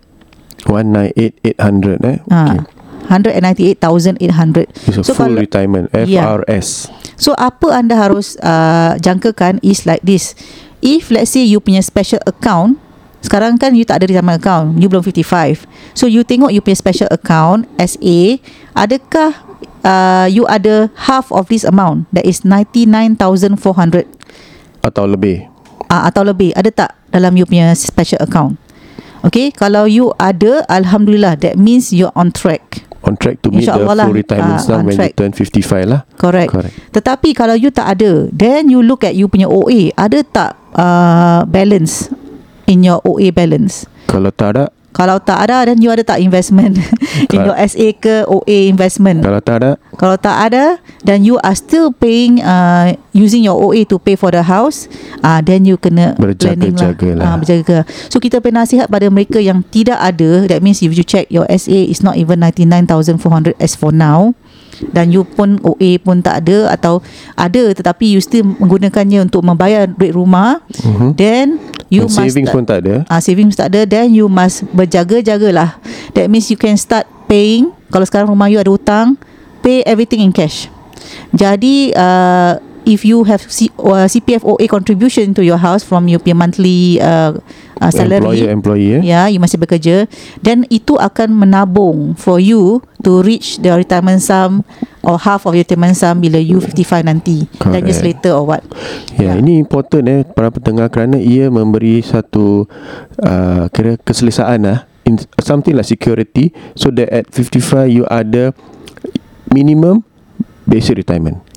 198,800 eh. ha Okay. 198,800. It's a So full kalau- retirement Yeah. FRS. So apa anda harus uh, jangkakan is like this. If let's say you punya special account sekarang kan you tak ada retirement account, you belum 55. So you tengok you punya special account SA, adakah uh, you ada half of this amount that is 99,400 atau lebih. uh, atau lebih ada tak dalam you punya special account? Okay, kalau you ada, Alhamdulillah, that means you're on track. On track to meet the lah, full retirement ah, sum when track. you turn 55 lah. Correct. Correct. Tetapi kalau you tak ada, then you look at you punya OA, ada tak uh, balance in your OA balance? Kalau tak ada, Kalau tak ada, then you ada tak investment in your SA ke OA investment? kalau tak ada, Kalau tak ada, then you are still paying uh, using your OA to pay for the house. Ah, uh, then you kena Berjaga-jaga lah. Ah, berjaga. So kita pernah nasihat pada mereka yang tidak ada. That means if you check your SA is not even 99,400 as for now. Dan you pun OA pun tak ada atau ada tetapi you still menggunakannya untuk membayar duit rumah. Mhm. Then you And must savings pun tak ada. Ah, savings tak ada then you must berjaga-jagalah. That means you can start paying kalau sekarang rumah you ada hutang, pay everything in cash. Jadi uh, if you have C, uh, CPF OA contribution to your house from your monthly uh, uh, salary Employer, employee eh. Ya, you masih bekerja Then itu akan menabung For you To reach the retirement sum Or half of your retirement sum Bila you 55 nanti 10 years Correct. later or what Ya, ini important eh para pendengar kerana ia memberi satu uh, kira keselesaan lah in something like security so that at 55 you ada minimum basic retirement.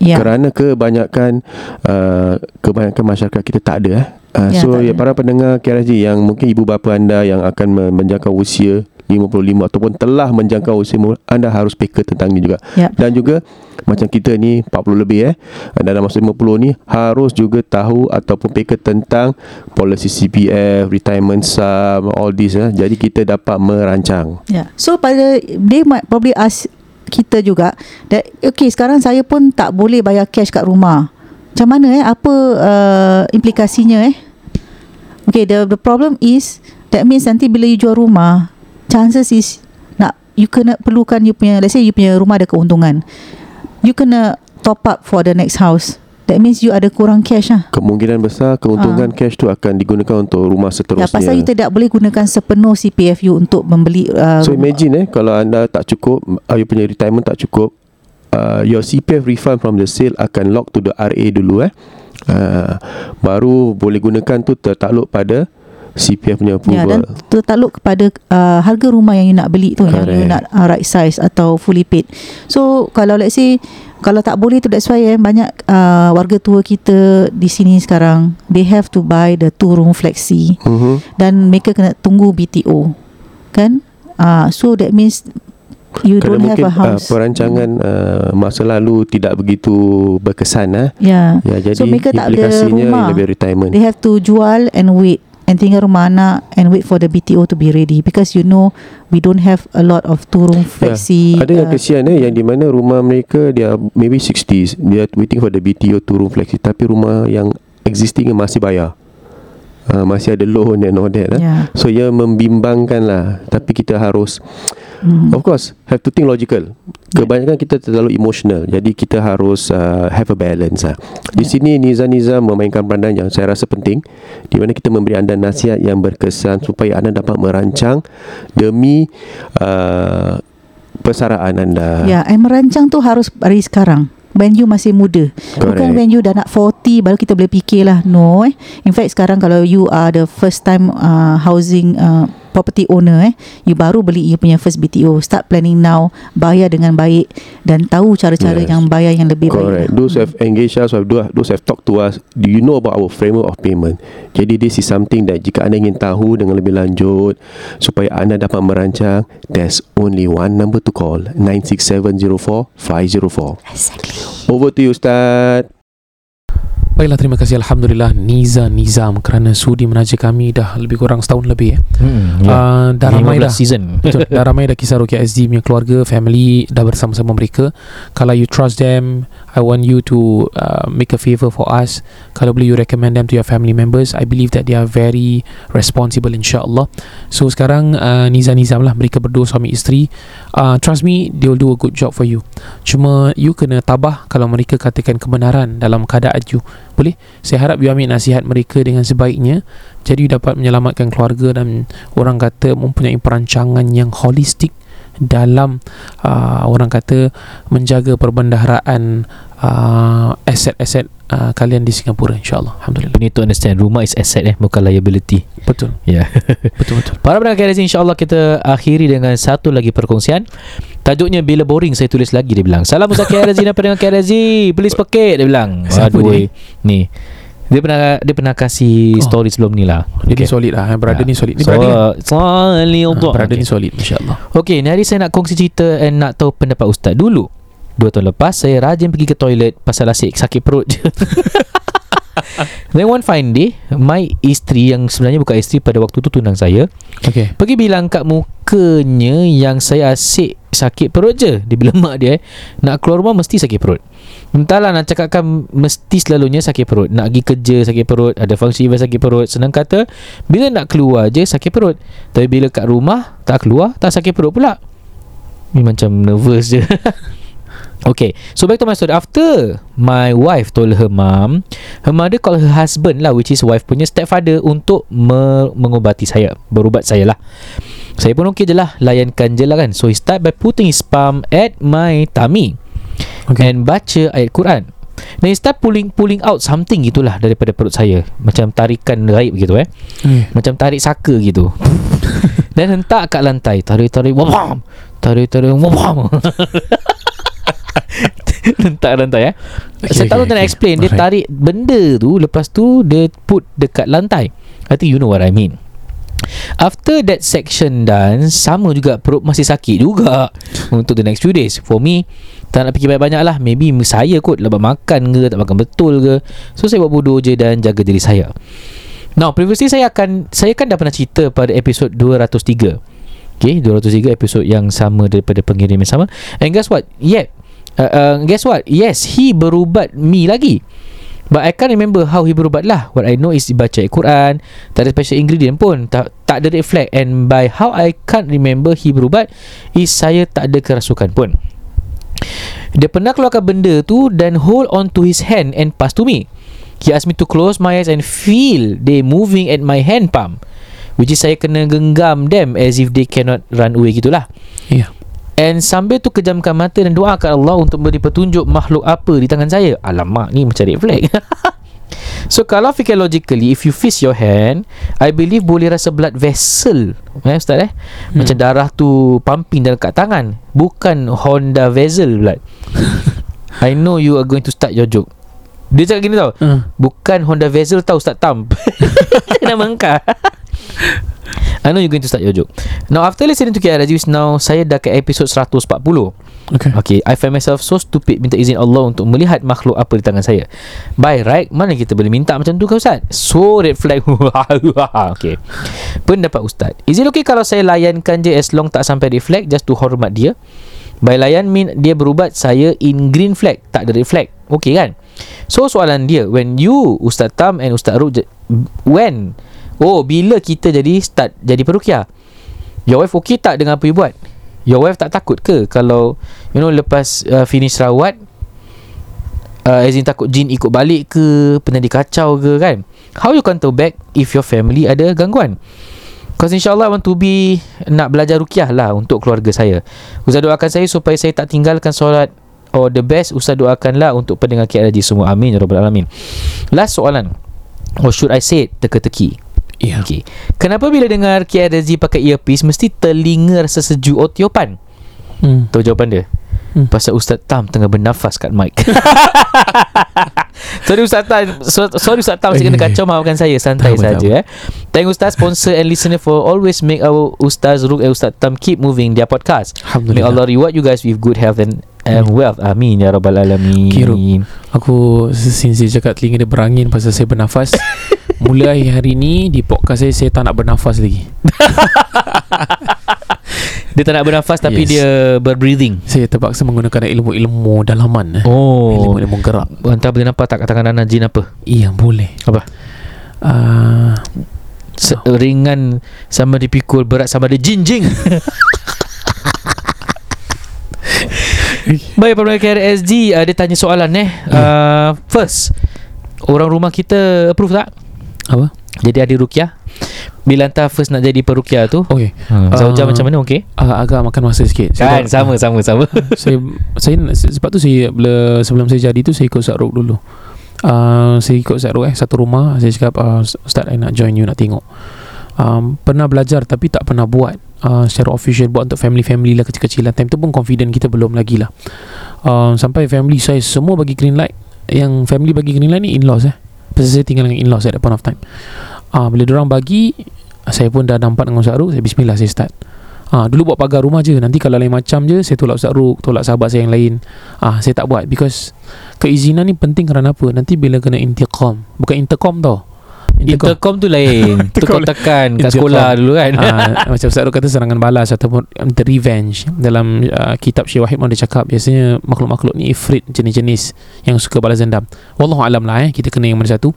Ya Kerana kebanyakan uh, kebanyakan masyarakat kita tak ada eh. Uh, Ya, so ya, para pendengar KRSG yang mungkin ibu bapa anda yang akan men- menjangkau usia 55 ataupun telah menjangkau usia anda harus peka tentang ini juga. Ya. Dan juga macam kita ni 40 lebih eh dalam masa 50 ni harus juga tahu ataupun peka tentang policy CPF, retirement sum, all this eh. Jadi kita dapat merancang. Ya. So pada they might probably ask kita juga that okay sekarang saya pun tak boleh bayar cash kat rumah. Macam mana eh apa uh, implikasinya eh? Okay the the problem is that means nanti bila you jual rumah chances is nak you kena perlukan you punya let's say you punya rumah ada keuntungan. You kena top up for the next house. That means you ada kurang cash lah. Kemungkinan besar keuntungan cash tu akan digunakan untuk rumah Ya, seterusnya. pasal you tidak boleh gunakan sepenuh CPF you untuk membeli uh, So imagine eh kalau anda tak cukup, uh, you punya retirement tak cukup, uh, your CPF refund from the sale akan lock to the RA dulu eh. Uh, baru boleh gunakan tu tertakluk pada CPF punya Ya dan approval. tertakluk kepada uh, harga rumah yang you nak beli tu yang you Correct. nak uh, right size atau fully paid. So kalau let's say kalau tak boleh tu that's why eh, banyak uh, warga tua kita di sini sekarang they have to buy the two room flexi Mhm. dan mereka kena tunggu BTO. Kan? Uh, so that means you Kerana don't have mungkin a uh, house. perancangan uh, masa lalu tidak begitu berkesan eh. ya. Ya jadi So, mereka tak ada implikasinya rumah. lebih retirement. They have to jual and wait and tinggal rumah anak and wait for the BTO to be ready because you know we don't have a lot of two room flexi. Ya, Ada yang uh, kesian eh yang di mana rumah mereka dia maybe 60s dia waiting for the BTO two room flexi tapi rumah yang existing masih bayar. Uh, masih ada loan and all that eh. Yeah. So ia membimbangkan lah Tapi kita harus Hmm. Of course Have to think logical Kebanyakan kita terlalu emotional Jadi kita harus uh, Have a balance lah. Di sini Niza-Niza memainkan peranan yang saya rasa penting Di mana kita memberi anda nasihat yang berkesan Supaya anda dapat merancang Demi uh, Persaraan anda Ya, and merancang tu harus dari sekarang. When you masih muda Bukan Correct. when you dah nak 40 Baru kita boleh fikir lah No eh In fact sekarang Kalau you are the first time uh, Housing uh, Property owner eh You baru beli You punya first BTO Start planning now Bayar dengan baik Dan tahu cara-cara Yes. yang Bayar yang lebih Correct. baik Those have engaged us, have those have talked to us, do you know about our framework of payment? Jadi this is something that jika anda ingin tahu dengan lebih lanjut supaya anda dapat merancang, there's only one number to call 96704 504. Exactly. Over to you Ustaz. Baiklah terima kasih. Alhamdulillah Niza Nizam kerana sudi menaja kami dah lebih kurang setahun lebih eh. Hmm. Uh, dah ramai 15 dah. season. Betul. Dah ramai dah kisah Rukia SD punya keluarga Family Dah bersama-sama mereka. Kalau you trust them I want you to uh, Make a favour for us. Kalau boleh you recommend them To your family members I believe that they are very Responsible insyaAllah. So sekarang uh, Niza Nizam lah. Mereka berdua suami isteri. Uh, Trust me They will do a good job for you. Cuma You kena tabah Kalau mereka katakan kebenaran Dalam keadaan you Boleh. Saya harap you ambil nasihat mereka Dengan sebaiknya. Jadi you dapat menyelamatkan keluarga dan orang kata mempunyai perancangan yang holistik dalam uh, orang kata menjaga perbendaharaan uh, aset-aset uh, kalian di Singapura insyaallah alhamdulillah You need to understand Rumah is asset eh Bukan liability betul Ya yeah. betul betul Para pendengar KRZ InsyaAllah kita akhiri dengan Satu lagi perkongsian Tajuknya Bila Boring Saya tulis lagi Dia bilang Salam Ustaz KRZ dan pendengar KRZ Please pekit Dia bilang Aduh ni? eh. Ni dia pernah dia pernah kasih Oh. story sebelum ni lah. jadi solid lah eh. brother Ya. ni solid ni so, brother? Solid untuk brother ni solid insyaallah Okey, ni hari saya nak kongsi cerita and nak tahu pendapat ustaz dulu. Dua tahun lepas saya rajin pergi ke toilet pasal asyik sakit perut je. Then one fine day, my isteri yang sebenarnya bukan isteri pada waktu tu tunang saya, okey pergi bilang kat mukanya yang saya asyik sakit perut je. Dia bilang mak dia eh, nak keluar rumah mesti sakit perut. Entahlah nak cakapkan mesti selalunya sakit perut. Nak pergi kerja sakit perut, ada fungsi sakit perut. Senang kata, bila nak keluar je sakit perut. Tapi bila kat rumah tak keluar, tak sakit perut pula. Ni macam nervous je. Okay So back to my story. After My wife told her mum Her mother call her husband lah Which is wife punya stepfather Untuk me- mengubati saya Berubat saya lah. Saya pun okay je lah Layankan je lah kan. So he start by putting his palm At my tummy Okay. And baca ayat Quran. Then he start pulling pulling out something gitulah Daripada perut saya. Macam tarikan raib gitu eh. Okay. macam tarik saka gitu. Dan hentak kat lantai. Tarik-tarik Wabam Tarik-tarik Wabam Hentak lantai eh. Okay, Saya tahu okay, tak nak okay. explain. Dia Alright. tarik benda tu Lepas tu Dia put dekat lantai. I think you know what I mean. After that section done Sama juga perut masih sakit juga Untuk the next few days. For me Tak nak fikir banyak-banyak lah. Maybe saya kot Lepas makan ke Tak makan betul ke. So saya buat bodoh je Dan jaga diri saya. Now previously saya akan Saya kan dah pernah cerita Pada episod 203 Okay 203 episod yang sama Daripada pengirim yang sama. And guess what? Yet uh, uh, Guess what? Yes He berubat me lagi. But I can't remember how he berubat lah. What I know is baca Al-Quran Tak ada special ingredient pun. Tak, tak ada red flag. And by how I can't remember he berubat Is saya tak ada kerasukan pun. Dia pernah keluarkan benda tu Dan hold on to his hand And pass to me. He asked me to close my eyes And feel they moving at my hand palm Which is saya kena genggam them As if they cannot run away gitulah. Ya. And sambil tu kejamkan mata dan doakan Allah untuk beri petunjuk makhluk apa di tangan saya. Alamak ni macam red flag. so kalau fikir logically if you fist your hand, I believe boleh rasa blood vessel. Eh ustaz eh? Hmm. Macam darah tu pumping dalam kat tangan. Bukan Honda vessel blood. I know you are going to start your joke. Dia cakap gini tau Uh, Bukan Honda Vezel tau Ustaz Tam Nama engkau I know you're going to start your joke. Now after listening to KR Aziz Now saya dah ke episod 140 okay. Okay I find myself so stupid Minta izin Allah Untuk melihat makhluk apa di tangan saya. By right Mana kita boleh minta macam tu kan Ustaz? So red flag. Okay. Pendapat Ustaz. Is it okay kalau saya layankan je As long tak sampai red flag Just to hormat dia? By layan mean Dia berubat saya in green flag Tak ada red flag. Okay kan? So soalan dia When you Ustaz Tam and Ustaz Ruk When Oh bila kita jadi Start jadi perukia? Your wife okay tak dengan apa you buat? Your wife tak takut ke Kalau You know lepas uh, Finish rawat uh, As in takut jin ikut balik ke Pernah dikacau ke kan? How you counter back If your family ada gangguan? Because insyaAllah I want to be Nak belajar rukiah lah Untuk keluarga saya. Ustaz doakan saya Supaya saya tak tinggalkan solat. Or the best Ustaz doakanlah Untuk pendengar KRJ semua. Amin Ya Rabbal Alamin. Last soalan. Or should I say it Teka-teki Ya. Okay. Kenapa bila dengar KRZ pakai earpiece Mesti telinga rasa sejuk otiopan Hmm. Tahu jawapan dia? Hmm. Pasal Ustaz Tam tengah bernafas kat mic Sorry Ustaz Tam so, Sorry Ustaz Tam Saya kena kacau Maafkan saya Santai saja eh. Thank Ustaz Sponsor and listener For always make our Ustaz Ruk and Ustaz Tam Keep moving their podcast May. Allah reward you guys With good health and and wealth. Amin ya rabbal alamin. Kira. Aku since dia cakap telinga dia berangin pasal saya bernafas Mulai hari ni di podcast saya Saya tak nak bernafas lagi Dia tak nak bernafas tapi Yes. dia berbreathing. Saya terpaksa menggunakan ilmu-ilmu dalaman eh. Oh. Ilmu-ilmu gerak Entah boleh nampak tak tangan Ana jin apa? Iya boleh Apa? uh, Se- ringan sama dipikul, berat sama dia jinjing. Baik pendengar KRSG uh, Dia tanya soalan eh uh, First Orang rumah kita approve tak? Apa? Jadi ada rukiah Bila hantar first nak jadi perukiah tu Okay uh, Zauja Ah. macam mana okey? uh, Agak makan masa sikit Kan dah- sama sama sama saya saya sebab tu saya bila sebelum saya jadi tu saya ikut Saruk dulu. Uh, saya ikut Saruk eh satu rumah saya cakap uh, Ustaz I nak join you nak tengok. Um, pernah belajar tapi tak pernah buat uh, secara official buat untuk family-family lah kecil-kecilan. Time tu pun confident kita belum lagi lah. Uh, sampai family saya semua bagi green light. Yang family bagi green light ni in-laws eh. Pasal saya tinggal dengan in-laws at that point of time. Uh, bila orang bagi saya pun dah nampak dengan Ustaz Ruk saya bismillah saya start. Ah, dulu buat pagar rumah je. Nanti kalau lain macam je Saya tolak Ustaz Ruk Tolak sahabat saya yang lain. Ah, Saya tak buat Because Keizinan ni penting kerana apa? Nanti bila kena intiqam. Bukan intercom tau Intercom. tu lain. Tu kau Intercom. tekan kat Intercom. sekolah dulu kan. Ah, Macam Ustaz kata Serangan balas Ataupun um, The revenge. Dalam uh, kitab Syekh Wahid dia cakap Biasanya makhluk-makhluk ni Ifrit jenis-jenis Yang suka balas dendam. Wallahualam lah eh. Kita kena yang mana satu.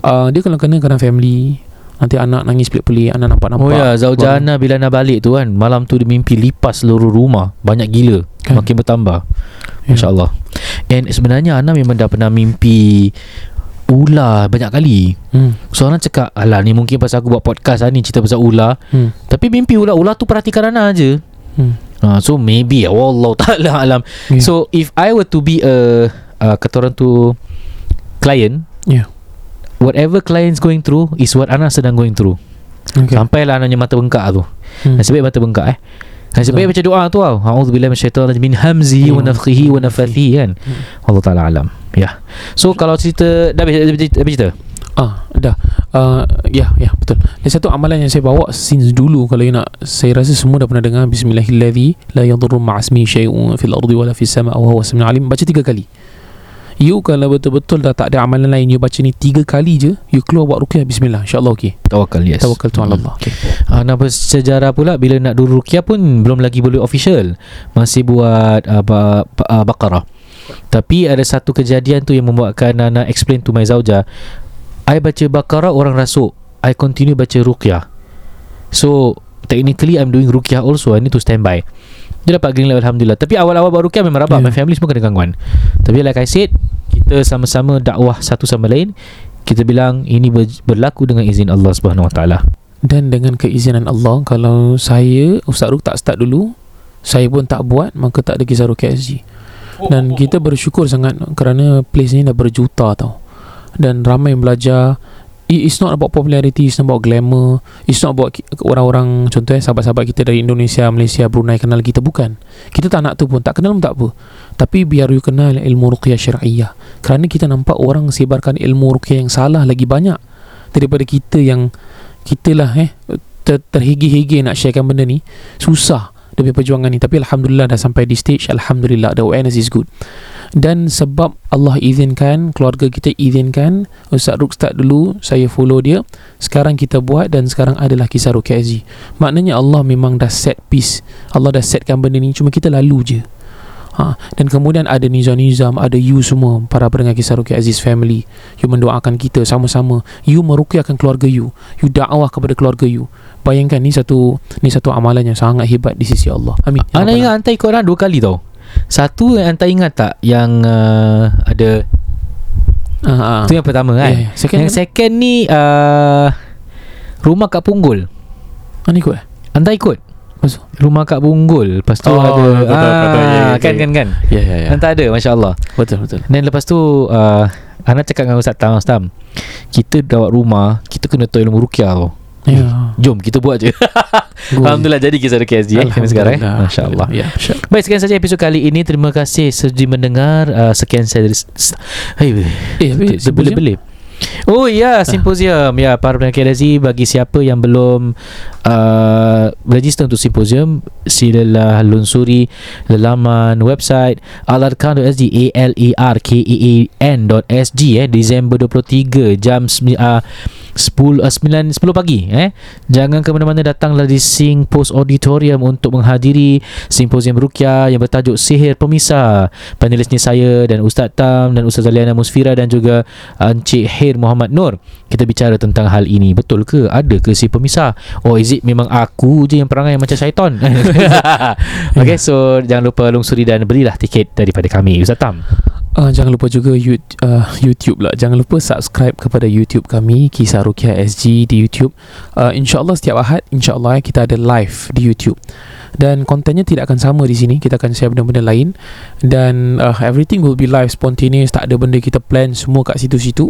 Uh, Dia kalau kena kerana family Nanti anak nangis pelik-pelik Anak nampak-nampak. Oh ya Zauja Baru- Ana bila nak balik tu kan Malam tu dia mimpi lipas seluruh rumah. Banyak gila Kan? Makin bertambah. Ya. Masya Allah. And sebenarnya Ana memang dah pernah mimpi Ular banyak kali hmm. So orang cakap Alah ni mungkin pasal aku buat podcast lah ni Cerita pasal ular Hmm. Tapi mimpi ular-ular tu perhatikan Ana je Hmm. ha, So maybe Wallah ta'ala alam Yeah. So if I were to be a uh, Kata orang tu Client Yeah. Whatever client's going through Is what Ana sedang going through Okay. Sampailah Ana punya mata bengkak tu Hmm. Nasib baik mata bengkak eh Nasib baik baca doa tu tau. A'udzubillah minasyaitanir min hamzihi wa nafthihi wa nafathihi kan? Allah Ta'ala alam. Ya. So kalau cerita Dah habis dah habis- cerita? Ah, dah. Uh, ya, ya, betul. Dan satu amalan yang saya bawa since dulu. Kalau you nak saya rasa semua dah pernah dengar bismillahilladzi la yadurru ma'asmi syai'un fil ardi wala fis sama' wa huwa samiul alim. Baca tiga kali. You kalau betul-betul dah tak ada amalan lain you baca ni tiga kali je you keluar buat ruqyah bismillah insyaallah okey. Tawakal yes. Tawakal tu ala Allah. Okay. Ah, nak bersejarah pula Bila nak dulu rukiah pun Belum lagi boleh official. Masih buat uh, ba, ba, uh, Baqarah. Tapi ada satu kejadian tu Yang membuatkan Nana explain to my Zauja. I baca Baqarah orang rasuk. I continue baca rukiah So Technically I'm doing rukiah also. I need to stand by Dia dapat green light Alhamdulillah Tapi awal-awal buat rukiah Memang rabak Yeah. My family semua kena gangguan Tapi like I said Kita sama-sama dakwah Satu sama lain Kita bilang Ini ber- berlaku dengan izin Allah Subhanahu Wa Taala. Dan dengan keizinan Allah kalau saya Ustaz Ruk tak start dulu saya pun tak buat maka tak ada kisah Ruqyah SG. Dan kita bersyukur sangat kerana place ni dah berjuta tau. Dan ramai yang belajar It's not about popularity It's not about glamour It's not about orang-orang Contohnya sahabat-sahabat kita dari Indonesia Malaysia Brunei kenal kita Bukan. Kita tak nak tu pun Tak kenal pun tak apa. Tapi biar you kenal ilmu ruqyah syariah Kerana kita nampak orang sebarkan ilmu ruqyah yang salah lagi banyak Daripada kita yang Kita lah eh ter- Terhigi-higi nak sharekan benda ni Susah demi perjuangan ni. Tapi Alhamdulillah dah sampai di stage. Alhamdulillah The awareness is good. Dan sebab Allah izinkan keluarga kita izinkan Ustaz Ruk start dulu saya follow dia. Sekarang kita buat dan sekarang adalah kisah SG maknanya Allah memang dah set piece. Allah dah setkan benda ni cuma kita lalu je. Ha, dan kemudian ada Nizam-Nizam Ada you semua Para pendengar kisah Ruqyah Aziz family. You mendoakan kita sama-sama. You meruqyahkan keluarga you. You dakwah kepada keluarga you Bayangkan ni satu Ni satu amalan yang sangat hebat Di sisi Allah. Amin. Ya Ana ingat hantar ikut orang dua kali tau. Satu yang hantar ingat tak? Yang uh, ada Ah, ah. Itu yang pertama kan? Ya, ya. Second Yang second ni uh, Rumah kat Punggol. Mana ikut eh? Hantar ikut. Maksud? Rumah kat Punggol. Lepas tu Oh, ada betul, betul, ah, betul. Ya, ya, Kan kan kan? Ya ya ya. Hantar ada Masya Allah Betul betul. Dan lepas tu uh, Ana cakap dengan Ustaz Tam Ustaz Kita dapat rumah Kita kena tahu ilmu rukiah tau Ya. Jom kita buat je. Alhamdulillah jadi kisah Rukiah SG eh, sekarang eh. Masya Allah Ya. Masya Baik sekian saja episod kali ini. Terima kasih sudi mendengar. Uh, Sekian saya dari Hei Eh habis Sebelum-belip Oh ya, simposium. Ya, para pendengar KLZ bagi siapa yang belum uh, register untuk simposium, silalah lunsuri laman website alarkan.sg a l e r k e a n.sg eh Disember 23 jam uh, 10 uh, 9 10 pagi eh? Jangan ke mana-mana datanglah di Sing Post Auditorium untuk menghadiri simposium rukyah yang bertajuk Sihir Pemisah. Panelisnya saya dan Ustaz Tam dan Ustaz Aliana Musfira dan juga Encik Hir Muhammad Nur. Kita bicara tentang hal ini. Betul ke? Ada ke si pemisah? Oh is it memang aku je yang perangai macam syaitan? Okay so jangan lupa lungsuri dan belilah tiket daripada kami Ustaz Tam Uh, jangan lupa juga you, uh, YouTube lah. Jangan lupa subscribe kepada YouTube kami Kisah Rukia SG di YouTube. Uh, InsyaAllah setiap Ahad InsyaAllah eh, kita ada live di YouTube. Dan kontennya tidak akan sama di sini. Kita akan share benda-benda lain. Dan uh, everything will be live spontaneous. Tak ada benda kita plan semua kat situ-situ.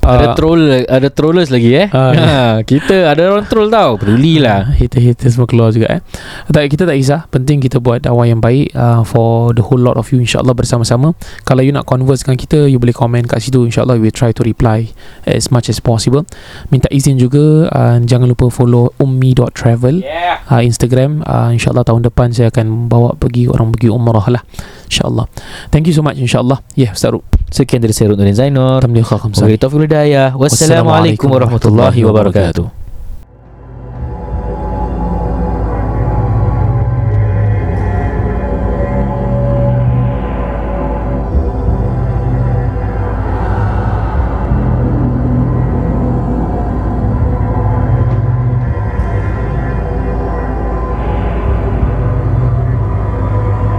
ada Uh, troll ada trollers lagi eh Ah, ha, kita ada orang troll tau pedulilah Hater-hater semua keluar juga eh tak, Kita tak kisah Penting kita buat dakwah yang baik uh, For the whole lot of you InsyaAllah bersama-sama Kalau you nak converse dengan kita You boleh komen kat situ. InsyaAllah we try to reply As much as possible. Minta izin juga uh, Jangan lupa follow ummi.travel yeah. uh, Instagram. Uh, InsyaAllah tahun depan Saya akan bawa pergi Orang pergi umrah lah. InsyaAllah. Thank you so much InsyaAllah. Ya yeah, Ustaz sekian dari saya Ruknuddin Zainur. Alhamdulillah. Wassalamualaikum warahmatullahi wabarakatuh